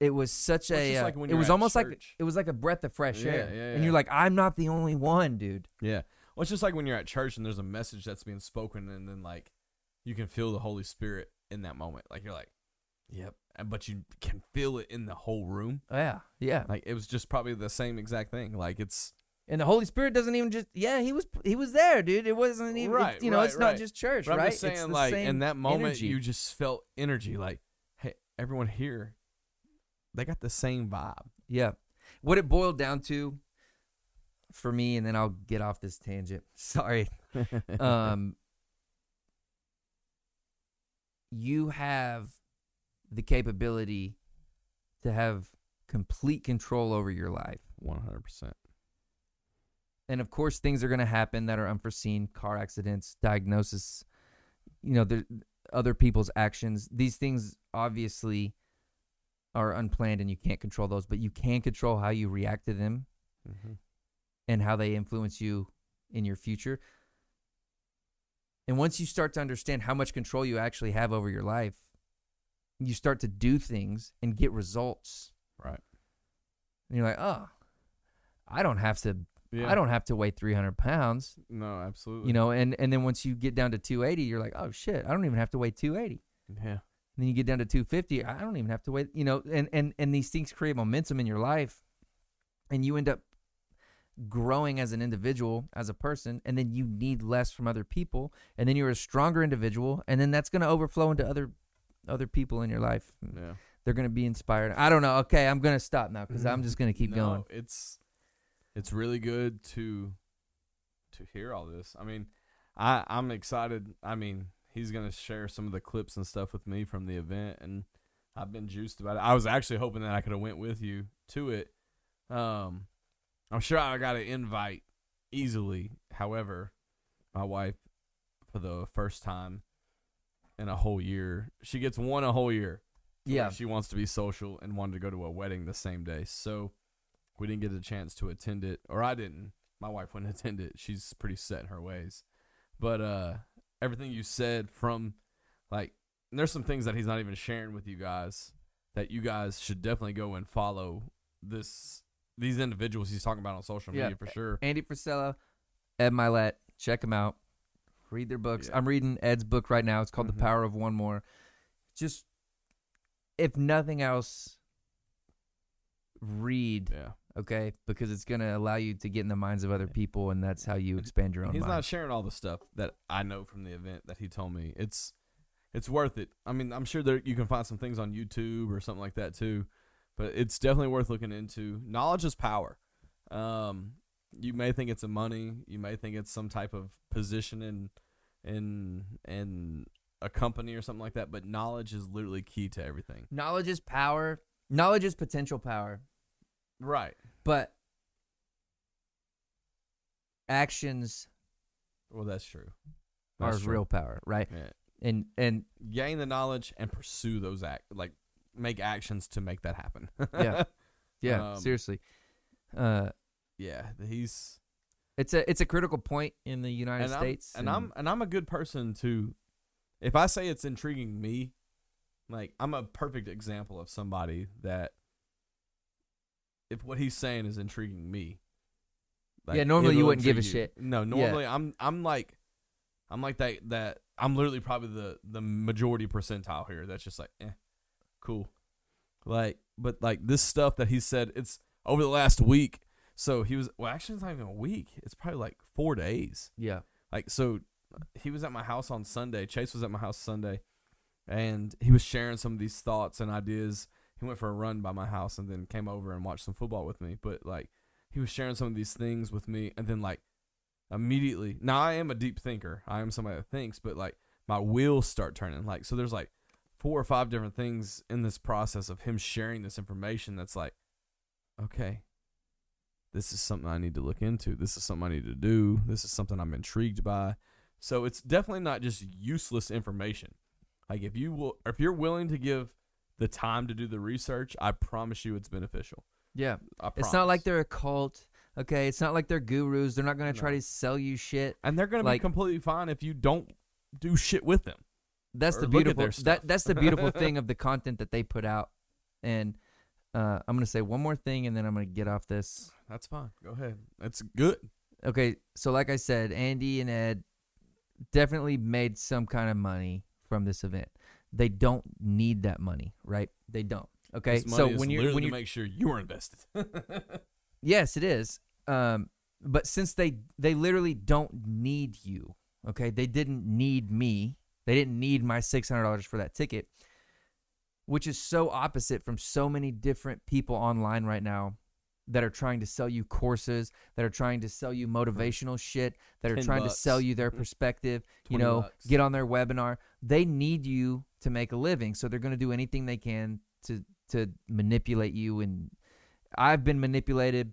it was such Well, a uh, like it was almost like it was like a breath of fresh Yeah, air yeah, yeah. and you're like i'm not the only one dude Yeah. Well, it's just like when you're at church and there's a message that's being spoken, and then like you can feel the Holy Spirit in that moment. Like you're like, yep, but you can feel it in the whole room. Yeah, yeah. Like it was just probably the same exact thing. Like it's And the Holy Spirit doesn't even just yeah, he was he was there, dude. It wasn't even Right, it- you know, right, it's not right. just church, But right? I'm just It's saying, the like in that moment, energy. you just felt energy. Like, hey, everyone here, they got the same vibe. Yeah. What it boiled down to for me, and then I'll get off this tangent. *laughs* Sorry. Um, you have the capability to have complete control over your life. One hundred percent. And of course, things are going to happen that are unforeseen car accidents, diagnosis, you know, there, other people's actions. These things obviously are unplanned and you can't control those, but you can control how you react to them Mm-hmm. and how they influence you in your future. And once you start to understand how much control you actually have over your life, you start to do things and get results. Right. And you're like, oh, I don't have to. Yeah. I don't have to weigh 300 pounds. No, absolutely. You know, and and then once you get down to 280, you're like, oh shit, I don't even have to weigh 280. Yeah. And then you get down to 250, I don't even have to weigh. You know, and and and these things create momentum in your life, and you end up growing as an individual, as a person, and then you need less from other people, and then you're a stronger individual, and then that's going to overflow into other other people in your life. Yeah. They're going to be inspired. I don't know. Okay, I'm going to stop now because I'm mm-hmm. just going to keep No, going. It's it's really good to to hear all this. I mean, I I'm excited. I mean, he's gonna share some of the clips and stuff with me from the event, and I've been juiced about it. I was actually hoping that I could have went with you to it. Um, I'm sure I got an invite easily. However, my wife, for the first time in a whole year, she gets one a whole year. Yeah. she wants to be social and wanted to go to a wedding the same day. So we didn't get a chance to attend it, or I didn't. My wife wouldn't *laughs* attend it. She's pretty set in her ways. But uh, everything you said from like, there's some things that he's not even sharing with you guys that you guys should definitely go and follow this these individuals he's talking about on social Yeah. media for sure. Andy Frisella, Ed Mylett, check them out. Read their books. Yeah. I'm reading Ed's book right now. It's called Mhm. The Power of One More. Just, if nothing else, read, Yeah. Okay? Because it's going to allow you to get in the minds of other people, and that's how you expand your own He's mind. not sharing all the stuff that I know from the event that he told me. It's it's worth it. I mean, I'm sure there you can find some things on YouTube or something like that too, but it's definitely worth looking into. Knowledge is power. Um, you may think it's a money, you may think it's some type of position in in in a company or something like that, but knowledge is literally key to everything. Knowledge is power. Knowledge is potential power. Right. But actions Well, that's true. are That's true. real power, right? Yeah. And and Gain the knowledge and pursue those act like make actions to make that happen. Yeah. *laughs* yeah, Um, seriously. Uh yeah, he's It's a it's a critical point in the United and States, I'm, and I'm and I'm a good person to if I say it's intriguing me, like I'm a perfect example of somebody that if what he's saying is intriguing me. Yeah, normally you wouldn't give a you. shit. No, normally I'm I'm like I'm like that that I'm literally probably the the majority percentile here. That's just like, eh, cool. Like, but like this stuff that he said, it's over the last week. So he was well, actually, it's not even a week. It's probably like four days. yeah, Like so, he was at my house on Sunday. Chase was at my house Sunday, and he was sharing some of these thoughts and ideas. He went for a run by my house and then came over and watched some football with me. But like, he was sharing some of these things with me, and then like immediately. Now I am a deep thinker. I am somebody that thinks, but like my wheels start turning. Like so, there's like four or five different things in this process of him sharing this information. That's like, okay, this is something I need to look into. This is something I need to do. This is something I'm intrigued by. So it's definitely not just useless information. Like if you will, if you're willing to give the time to do the research, I promise you it's beneficial. yeah. It's not like they're a cult. Okay, it's not like they're gurus. They're not going to try No. to sell you shit. and they're gonna like- be completely fine if you don't do shit with them. That's Or the look at beautiful their stuff. that that's the beautiful *laughs* thing of the content that they put out. And uh, I'm going to say one more thing, and then I'm going to get off this. That's fine. Go ahead. That's good. okay, so like I said, Andy and Ed definitely made some kind of money from this event. They don't need that money, right? They don't. Okay, so when you're when you're make sure you are invested. *laughs* yes, it is. Um, but since they they literally don't need you, okay, they didn't need me. They didn't need my six hundred dollars for that ticket, which is so opposite from so many different people online right now that are trying to sell you courses, that are trying to sell you motivational shit, that are 10 trying to sell you their perspective, you know, bucks. get on their webinar. They need you to make a living, so they're going to do anything they can to to manipulate you and I've been manipulated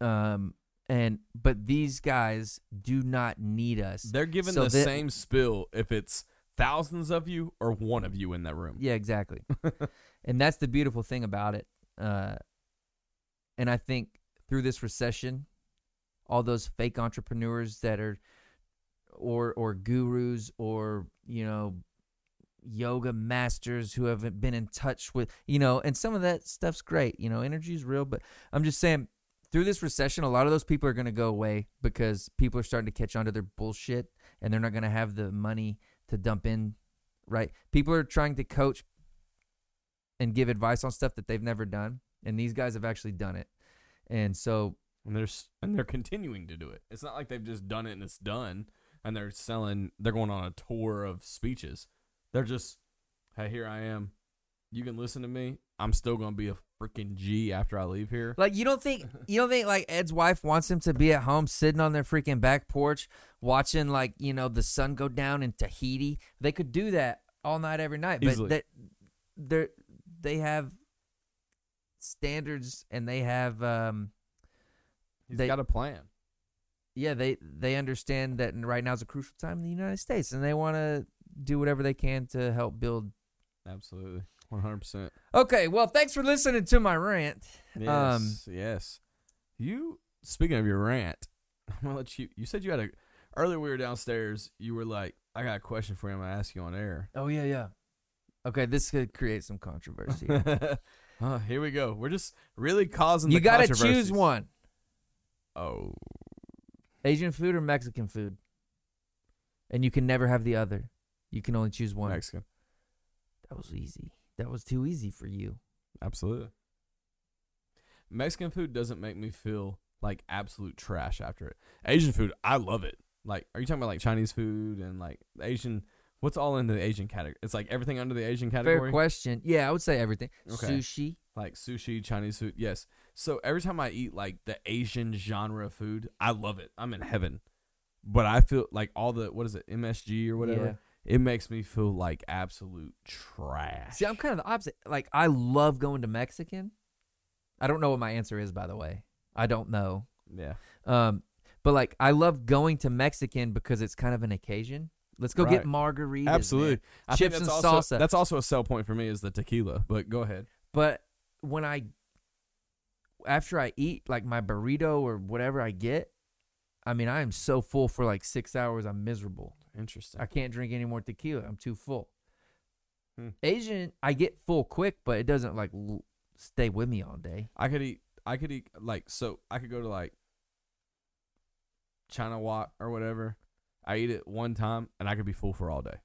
um and but these guys do not need us. They're giving So the the- same spill if it's thousands of you or one of you in that room. Yeah, exactly. *laughs* and that's the beautiful thing about it. Uh, and I think through this recession, all those fake entrepreneurs that are, or or gurus, or you know, yoga masters who haven't been in touch with, you know, and some of that stuff's great. You know, energy's real, but I'm just saying. Through this recession, a lot of those people are going to go away because people are starting to catch on to their bullshit and they're not going to have the money to dump in right? People are trying to coach and give advice on stuff that they've never done, and these guys have actually done it. And so, And they're and they're continuing to do it. It's not like they've just done it and it's done and they're selling they're going on a tour of speeches. They're just hey, here I am. You can listen to me. I'm still going to be a freaking G after I leave here. like, you don't think you don't think like Ed's wife wants him to be at home sitting on their freaking back porch watching like you know the sun go down in Tahiti? They could do that all night, every night, but Easily. that they they have standards and they have um He's they- got a plan. yeah, they they understand that right now is a crucial time in the United States, and they want to do whatever they can to help build. Absolutely. 100%. Okay, well, thanks for listening to my rant. Yes. Um, yes. You speaking of your rant, *laughs* I'm gonna let you. You said you had a earlier. We were downstairs. You were like, "I got a question for you. I'm gonna ask you on air." Oh yeah, yeah. Okay, this could create some controversy. *laughs* oh, here we go. We're just really causing. You got to choose one: Oh, Asian food or Mexican food, and you can never have the other. You can only choose one. Mexican. That was easy. That was too easy for you. Absolutely. Mexican food doesn't make me feel like absolute trash after it. Asian food, I love it. Like, are you talking about like Chinese food and like Asian? What's all in the Asian category? It's like everything under the Asian category. Fair question. Yeah, I would say everything. Okay. Sushi. like sushi, Chinese food. Yes. So every time I eat like the Asian genre of food, I love it. I'm in heaven. But I feel like all the what is it, MSG or whatever, Yeah. it makes me feel like absolute trash. See, I'm kind of the opposite. Like, I love going to Mexican. I don't know what my answer is, by the way. I don't know. yeah. Um, but like, I love going to Mexican because it's kind of an occasion. Let's go get Right. margaritas. Absolutely. man. I think Chips that's and also salsa. that's also a sell point for me is the tequila. But go ahead. But when I, after I eat like my burrito or whatever I get, I mean, I am so full for like six hours. I'm miserable. Interesting. I can't drink any more tequila. I'm too full. Hmm. Asian, I get full quick, but it doesn't like l- stay with me all day. I could eat. I could eat like so. I could go to like China Walk or whatever. I eat it one time and I could be full for all day.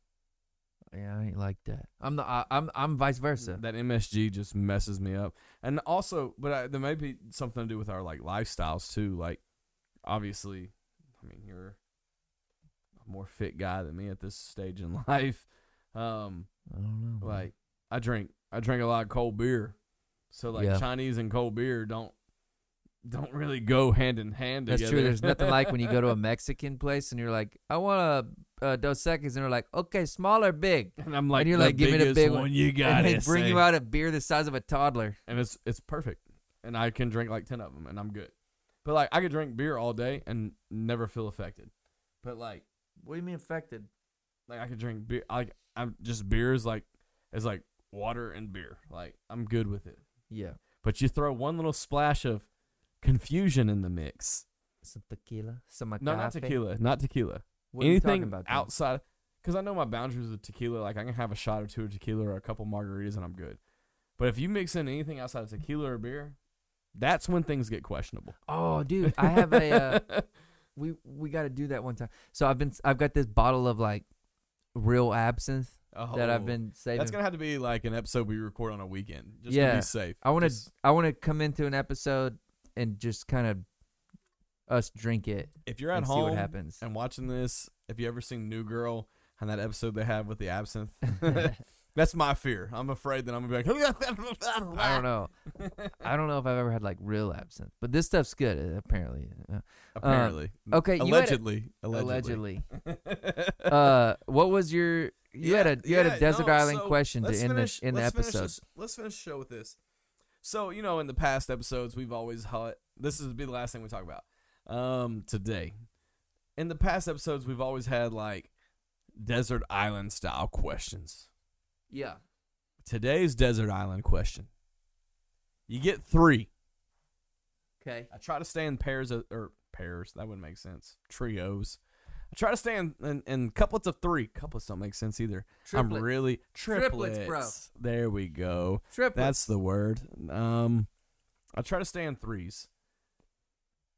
Yeah, I ain't like that. I'm the I, I'm I'm vice versa. That MSG just messes me up, and also, but I, there may be something to do with our like lifestyles too. Like, obviously, I mean, you're a more fit guy than me at this stage in *laughs* life. Um, I don't know. man. like I drink, I drink a lot of cold beer, so like Yeah. Chinese and cold beer don't don't really go hand in hand That's together. true. There's nothing like when you go to a *laughs* Mexican place and you're like, I want a, a Dos Equis, and they're like, okay, small or big, and I'm like, you're like, give me the big one one. you got. and they bring you out a beer the size of a toddler. and it's it's perfect. And I can drink like ten of them, and I'm good. But like, I could drink beer all day and never feel affected. But like, What do you mean affected? like I could drink beer. Like I'm just beer is like is like water and beer. Like I'm good with it. Yeah, But you throw one little splash of confusion in the mix. some tequila, some No, not tequila. Not tequila. What are you Anything about? then? outside, because I know my boundaries with tequila. Like I can have a shot or two of tequila or a couple margaritas, and I'm good. But if you mix in anything outside of tequila or beer, That's when things get questionable. Oh, dude, I have a. Uh, we we got to do that one time. So I've been I've got this bottle of like real absinthe that I've Oh, been saving. That's gonna have to be like an episode we record on a weekend, just to Yeah. be safe. I want to I want to come into an episode and just kind of us drink it If you're at and see home what happens. and watching this, if you ever seen New Girl and that episode they have with the absinthe, *laughs* that's my fear. I'm afraid that I'm gonna be like, *laughs* I don't know. I don't know if I've ever had like real absinthe, but this stuff's good uh, apparently. Uh, Apparently, okay, had a- allegedly, allegedly. allegedly. uh, what was your? You had a you had a desert no, island so question to end the in the let's finish episode. this- let's finish the show with this. So you know, in the past episodes, we've always had this is be the last thing we talk about. Um, today, in the past episodes, we've always had like desert island style questions. Yeah. Today's desert island question. You get three. Okay. I try to stay in pairs of, or pairs. That wouldn't make sense. Trios. I try to stay in, in, in couplets of three. Couplets don't make sense either. I'm really Triplets, triplets, bro. There we go. Triplets. That's the word. Um, I try to stay in threes.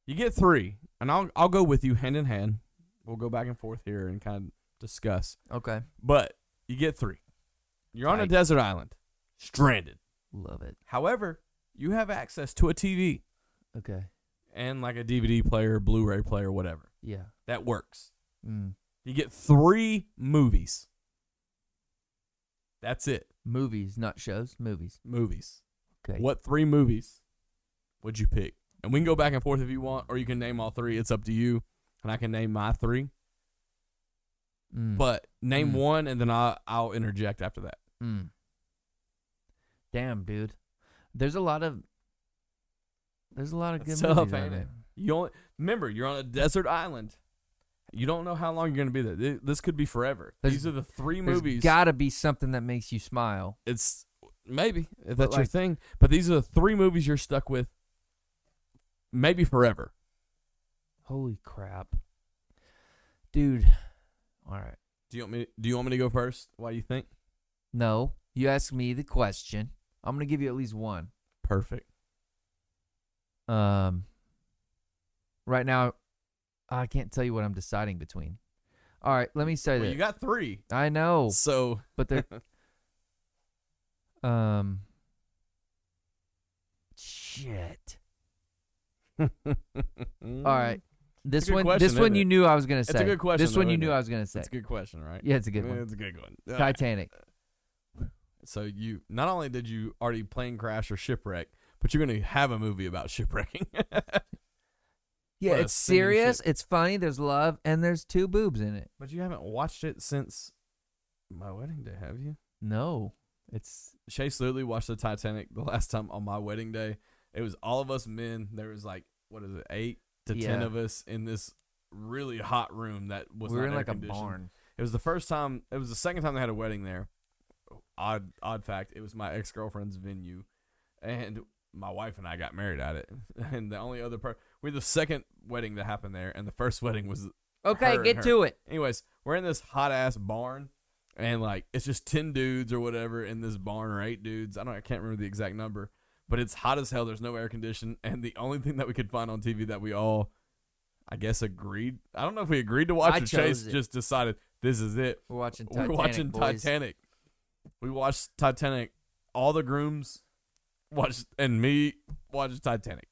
You get three, and I'll I'll go with you hand in hand. We'll go back and forth here and kind of discuss. okay. But you get three. You're on a desert island, stranded. Love it. However, you have access to a TV Okay. and like a DVD player, Blu-ray player, whatever. Yeah. That works. Mm. You get three movies. That's it. Movies, not shows. Movies. Movies. Okay. What three movies would you pick? And we can go back and forth if you want, or you can name all three. It's up to you. And I can name my three. Mm. But name Mm. one, and then I'll, I'll interject after that. Mm. Damn, dude. There's a lot of there's a lot of good That's tough, movies ain't it? You only remember you're on a desert island. You don't know how long you're going to be there. This could be forever. There's- These are the three movies. got to be something that makes you smile. it's maybe if that's your thing. But these are the three movies you're stuck with, maybe forever. Holy crap. Dude. All right. Do you want me? Do you want me to go first? Why you think? No, you ask me the question. I'm going to give you at least one. Perfect. Um Right now I can't tell you what I'm deciding between. All right, let me say Well, that. you got three. I know, So but they're *laughs* um shit. All right. This one question, this one you it? knew I was going to say. It's a good question, This one you knew it? I was going to say. That's a good question, right? Yeah, it's a good one. It's a good one. Titanic. So you not only did you already plane crash or shipwreck, but you're gonna have a movie about shipwrecking. *laughs* Yeah, it's serious, it's funny, there's love, and there's two boobs in it. but you haven't watched it since my wedding day, have you? No. It's Chase literally watched the Titanic the last time on my wedding day. It was all of us men. There was like what is it, eight to ten of us in this really hot room that was we were in like a barn. It was the first time. It was the second time they had a wedding there. Odd, odd fact. It was my ex girlfriend's venue, and my wife and I got married at it. *laughs* And the only other part, we're the second wedding that happened there, and the first *laughs* wedding was. Okay, get to it. Anyways, we're in this hot ass barn, and like it's just ten dudes or whatever in this barn, or eight dudes. I don't. I can't remember the exact number, but it's hot as hell. There's no air condition, and the only thing that we could find on TV that we all. I guess agreed. I don't know if we agreed to watch I or Chase it. just decided this is it. We're watching Titanic. We're watching boys. Titanic. We watched Titanic. All the grooms watched, and me watched Titanic.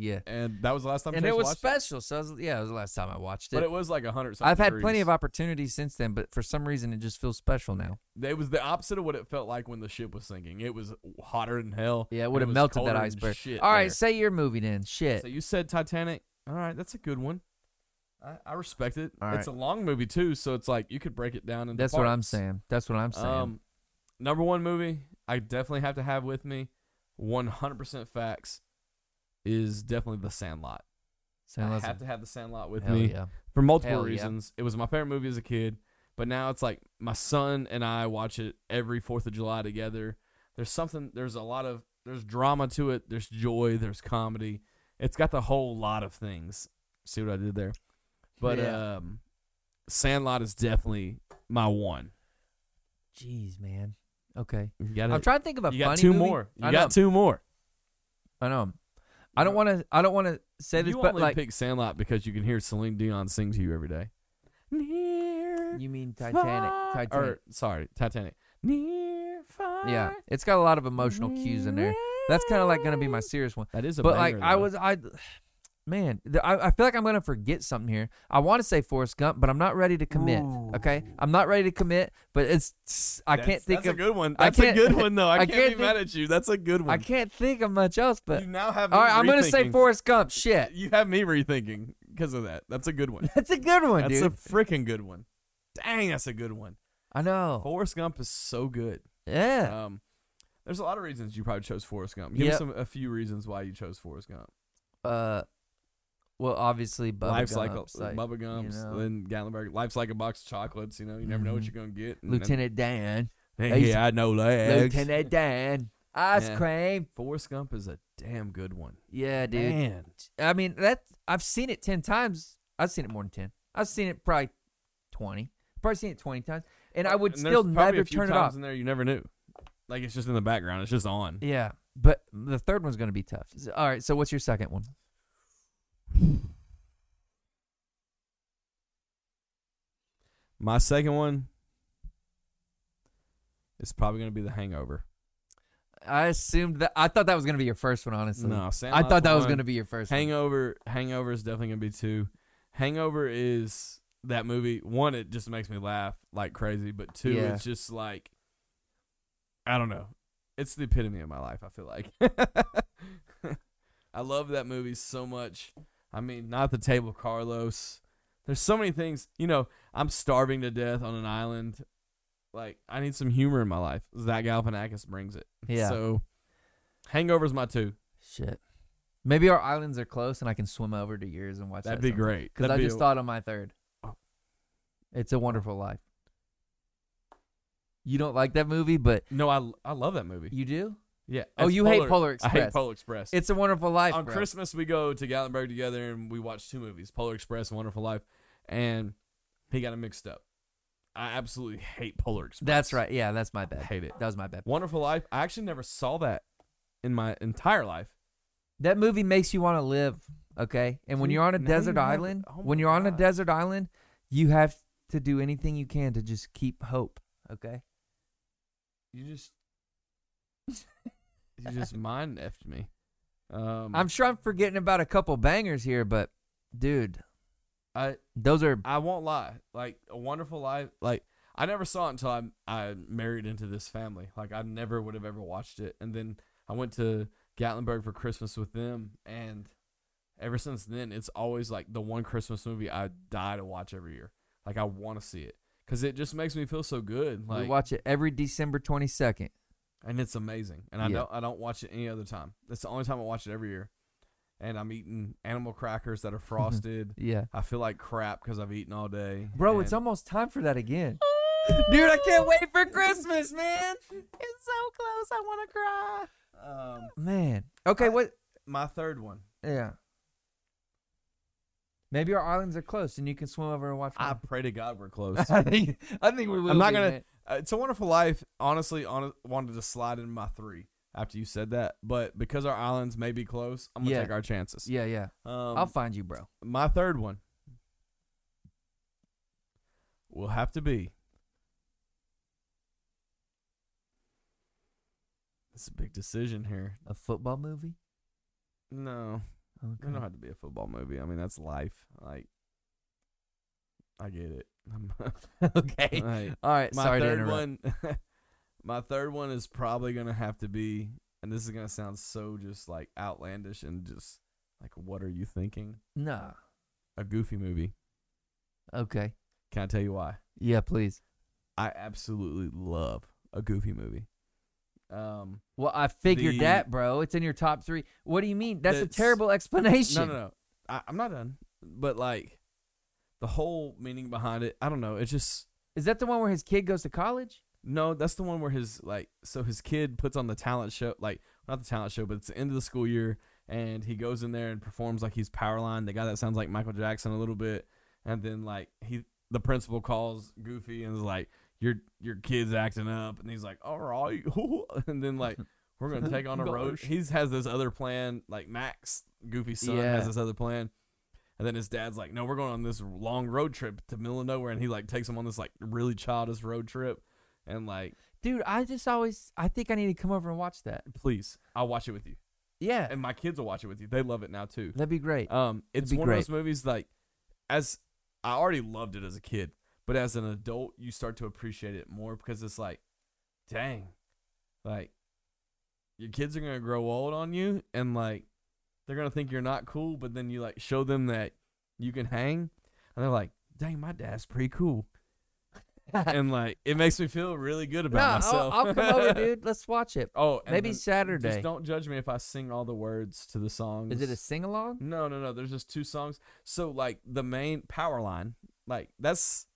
Yeah. And that was the last time. And Chase it was watched special, so was, yeah, it was the last time I watched it. But it was like a hundred. I've had plenty of opportunities since then, but for some reason it just feels special now. It was the opposite of what it felt like when the ship was sinking. It was hotter than hell. Yeah, it would have melted that iceberg. shit All right, there. say your movie then. Shit. So you said Titanic. All right, that's a good one. I, I respect it. All It's a long movie too, so it's like you could break it down into That's what I'm saying. That's what I'm saying. Um, number one movie I definitely have to have with me, 100% facts, is definitely The Sandlot. Sandlot's I have to have The Sandlot with me yeah. for multiple Hell yeah. reasons. It was my favorite movie as a kid, but now it's like my son and I watch it every Fourth of July together. There's something. There's a lot of. There's drama to it. There's joy. There's comedy. It's got the whole lot of things. See what I did there? But Yeah. um, Sandlot is definitely my one. Jeez, man. Okay. You got I'm trying to think of a You got two movie. more. You I got know. two more. I know. I don't want to. I don't want to say this, you but only like pick Sandlot because you can hear Celine Dion sing to you every day. Near you mean Titanic? far- Titanic. Or sorry, Titanic. Near far. yeah, it's got a lot of emotional cues in there. That's kind of like gonna be my serious one. That is a But like banger, I was, I, man, I, I feel like I'm gonna forget something here. I want to say Forrest Gump, but I'm not ready to commit. Okay, I'm not ready to commit. But it's I That's- can't think that's of a good one. That's a good one though. *laughs* I, I can't, can't be mad at you. That's a good one. I can't think of much else. But you now have. all right, I'm gonna say. Forrest Gump. *laughs* Shit, You have me rethinking because of that. That's a good one. *laughs* that's a good one, That's dude. a freaking good one. Dang, that's a good one. I know. Forrest Gump is so good. Yeah. Um, there's a lot of reasons you probably chose Forrest Gump. Give Yep. me some a few reasons why you chose Forrest Gump. Uh, well, obviously, Bubba Life's like, Gump's, a, Bubba Gumps, know. then Gatlinburg. Life's like a box of chocolates. You know, you never know what Mhm. you're gonna get. And Lieutenant Dan, Hey, I know legs. Lieutenant Dan, ice Yeah. cream. Forrest Gump is a damn good one. Yeah, dude. Man. I mean that I've seen it ten times. I've seen it more than ten. I've seen it probably twenty. Probably seen it twenty times, and I would And still never turn it off. in there you never knew. Like it's just in the background. It's just on. Yeah, but the third one's gonna be tough. All right, so what's your second one? My second one is probably gonna be The Hangover. I assumed that. I thought that was gonna be your first one. Honestly, No, I thought that was one. gonna be your first. one. Hangover. Hangover is definitely gonna be two. Hangover is that movie. One, it just makes me laugh like crazy, but two, Yeah. it's just like I don't know. It's the epitome of my life. I feel like *laughs* I love that movie so much. I mean, not the table, Carlos. There's so many things. You know, I'm starving to death on an island. Like, I need some humor in my life. Zach Galifianakis brings it. Yeah. So, Hangover's my two. Shit. Maybe our islands are close, and I can swim over to yours and watch. That'd that be sometime. great. Because I just a- thought of my third. Oh. It's a Wonderful Life. You don't like that movie, but No, I I love that movie. you do. Yeah. Oh, it's you hate Polar Express. I hate Polar Express. It's a Wonderful Life. on bro. Christmas we go to Gatlinburg together and we watch two movies, Polar Express and Wonderful Life, and he got it mixed up. I absolutely hate Polar Express. That's right. Yeah, that's my I bad. hate it. That was my bad. Wonderful Life. I actually never saw that in my entire life. That movie makes you want to live. Okay, and when you're on a desert you island, Oh when you're on a desert island, you have to do anything you can to just keep hope. Okay. You just *laughs* you just mind effed me. Um, I'm sure I'm forgetting about a couple bangers here, but dude, I those are I won't lie. Like a wonderful life. Like I never saw it until I I married into this family. Like I never would have ever watched it. And then I went to Gatlinburg for Christmas with them, and ever since then, it's always like the one Christmas movie I die to watch every year. Like I want to see it because it just makes me feel so good. we watch it every December 22nd. And it's amazing. And I Yeah. don't I don't watch it any other time. That's the only time I watch it every year. And I'm eating animal crackers that are *laughs* frosted. Yeah, I feel like crap because I've eaten all day. bro, it's almost time for that again. Dude, I can't wait for Christmas, man. It's so close. I want to cry. Um, Man. Okay, I- what? my third one. Yeah. Maybe our islands are close, and you can swim over and watch. I one. pray to God we're *laughs* close. I think I think we will. I'm not be, gonna- man. Uh, it's a Wonderful Life. Honestly, on, wanted to slide in my three after you said that, but because our islands may be close, I'm gonna Yeah. take our chances. Yeah, yeah. Um, I'll find you, bro. my third one will have to be. It's a big decision here. A football movie? No, Okay. it don't have to be a football movie. I mean, that's life. Like, I get it. *laughs* *laughs* okay. Like, All right. my sorry third one *laughs* my third one is probably gonna have to be and this is gonna sound so just like outlandish and just like what are you thinking Nah. a goofy movie Okay. can i tell you why Yeah, please. i absolutely love a goofy movie um Well, I figured The- that, bro. It's in your top three. What do you mean? That's a terrible explanation. no no no I, i'm not done but like the whole meaning behind it i don't know it's just Is that the one where his kid goes to college? No, that's the one where his like so his kid puts on the talent show like not the talent show, but it's the end of the school year and he goes in there and performs like he's Powerline, the guy that sounds like Michael Jackson a little bit, and then like he the principal calls Goofy and is like, Your your kid's acting up and he's like, All right *laughs* and then like We're gonna take on a *laughs* road. He's has this other plan. Like Max, Goofy's son, Yeah. has this other plan. And then his dad's like, "No, we're going on this long road trip to middle of nowhere," and he like takes him on this like really childish road trip, and like, Dude, I just always I think I need to come over and watch that. please, I'll watch it with you, Yeah, and my kids will watch it with you. They love it now too. that'd be great. Um, it's one of those movies like, as I already loved it as a kid, but as an adult, you start to appreciate it more because it's like, dang, like your kids are gonna grow old on you, and like they're gonna think you're not cool, but then you like show them that you can hang, and they're like, dang, my dad's pretty cool, *laughs* and like it makes me feel really good no, about I'll. I'll come over, *laughs* dude. Let's watch it. Oh, Maybe Saturday. Just don't judge me if I sing all the words to the songs. Is it a sing along? No, no, no. There's just two songs. So like the main Powerline, like that's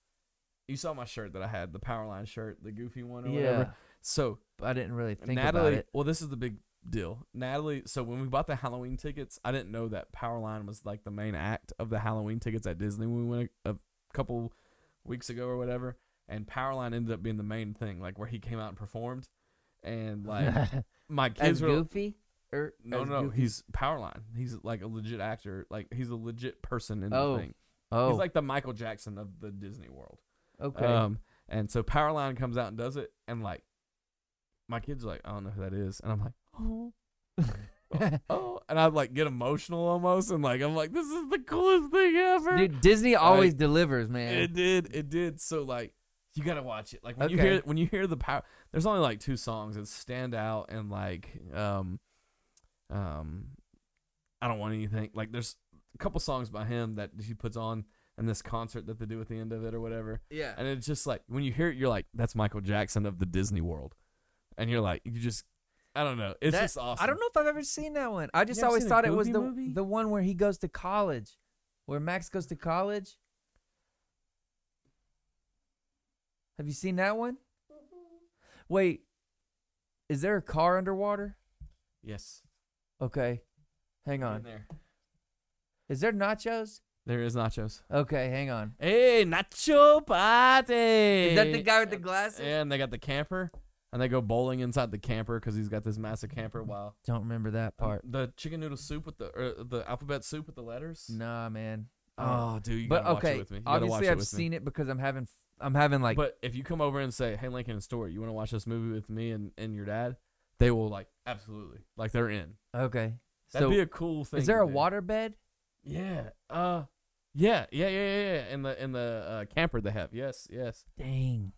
you saw my shirt that I had, the Powerline shirt, the goofy one or Yeah, whatever. So I didn't really think Natalie, about it. well, this is the big deal. Natalie, so when we bought the Halloween tickets, I didn't know that Powerline was like the main act of the Halloween tickets at Disney when we went a, a couple weeks ago or whatever. And Powerline ended up being the main thing, like where he came out and performed. And like *laughs* my As kids were Goofy? Or no, no, Goofy? he's Powerline. He's like a legit actor. Like he's a legit person in Oh, the thing. oh, He's like the Michael Jackson of the Disney world. okay. Um, and so Powerline comes out and does it, and like my kids are like, I don't know who that is, and I'm like, *laughs* oh, oh, and I'd like get emotional almost, and like I'm like, this is the coolest thing ever. Dude, Disney always delivers, man. It did, it did. So like, you gotta watch it. Like when you hear when you hear the power. There's only like two songs that stand out, and like, um, um, I don't want anything. Like there's a couple songs by him that he puts on in this concert that they do at the end of it or whatever. yeah. And it's just like when you hear it, you're like, "That's Michael Jackson of the Disney world," and you're like, you just, I don't know, it's That- just awesome. I don't know if I've ever seen that one. I just always thought it was the movie? the one where he goes to college, where Max goes to college. Have you seen that one? Mm-hmm. Wait, is there a car underwater? Yes, Okay, hang on. there. Is there nachos? There is nachos. Okay, hang on. Hey, nacho party! Is that the guy with the glasses? And they got the camper, and they go bowling inside the camper because he's got this massive camper. Wow. Don't remember that part. The chicken noodle soup with the or the alphabet soup with the letters. Nah, man. Oh, dude, you but gotta watch okay, it with me. You gotta watch obviously it I've with me. seen it because I'm having I'm having like but if you come over and say, "Hey, Lincoln and Story, you want to watch this movie with me and, and your dad?" They will like absolutely like they're in. okay. That'd So be a cool thing. is there to a do. water bed? Yeah. Uh. Yeah. Yeah. Yeah. Yeah. yeah. In the in the uh, camper they have. Yes. Yes. Dang.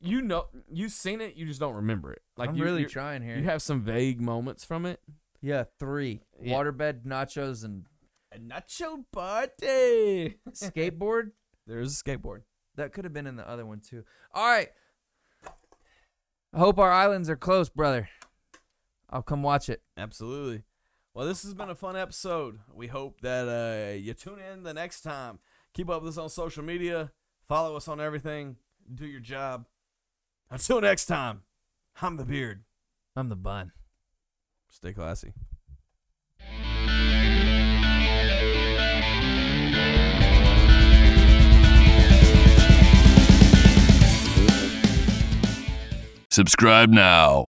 You, know you've seen it. You just don't remember it. Like I'm you, really trying here. you have some vague moments from it. yeah, three Yeah. waterbed, nachos, and A nacho party. skateboard. *laughs* There's a skateboard. that could have been in the other one too. All right. I hope our islands are close, brother. I'll come watch it. Absolutely. Well, this has been a fun episode. We hope that uh, you tune in the next time. Keep up with us on social media. Follow us on everything. Do your job. Until next time, I'm the beard. I'm the bun. Stay classy. Subscribe now.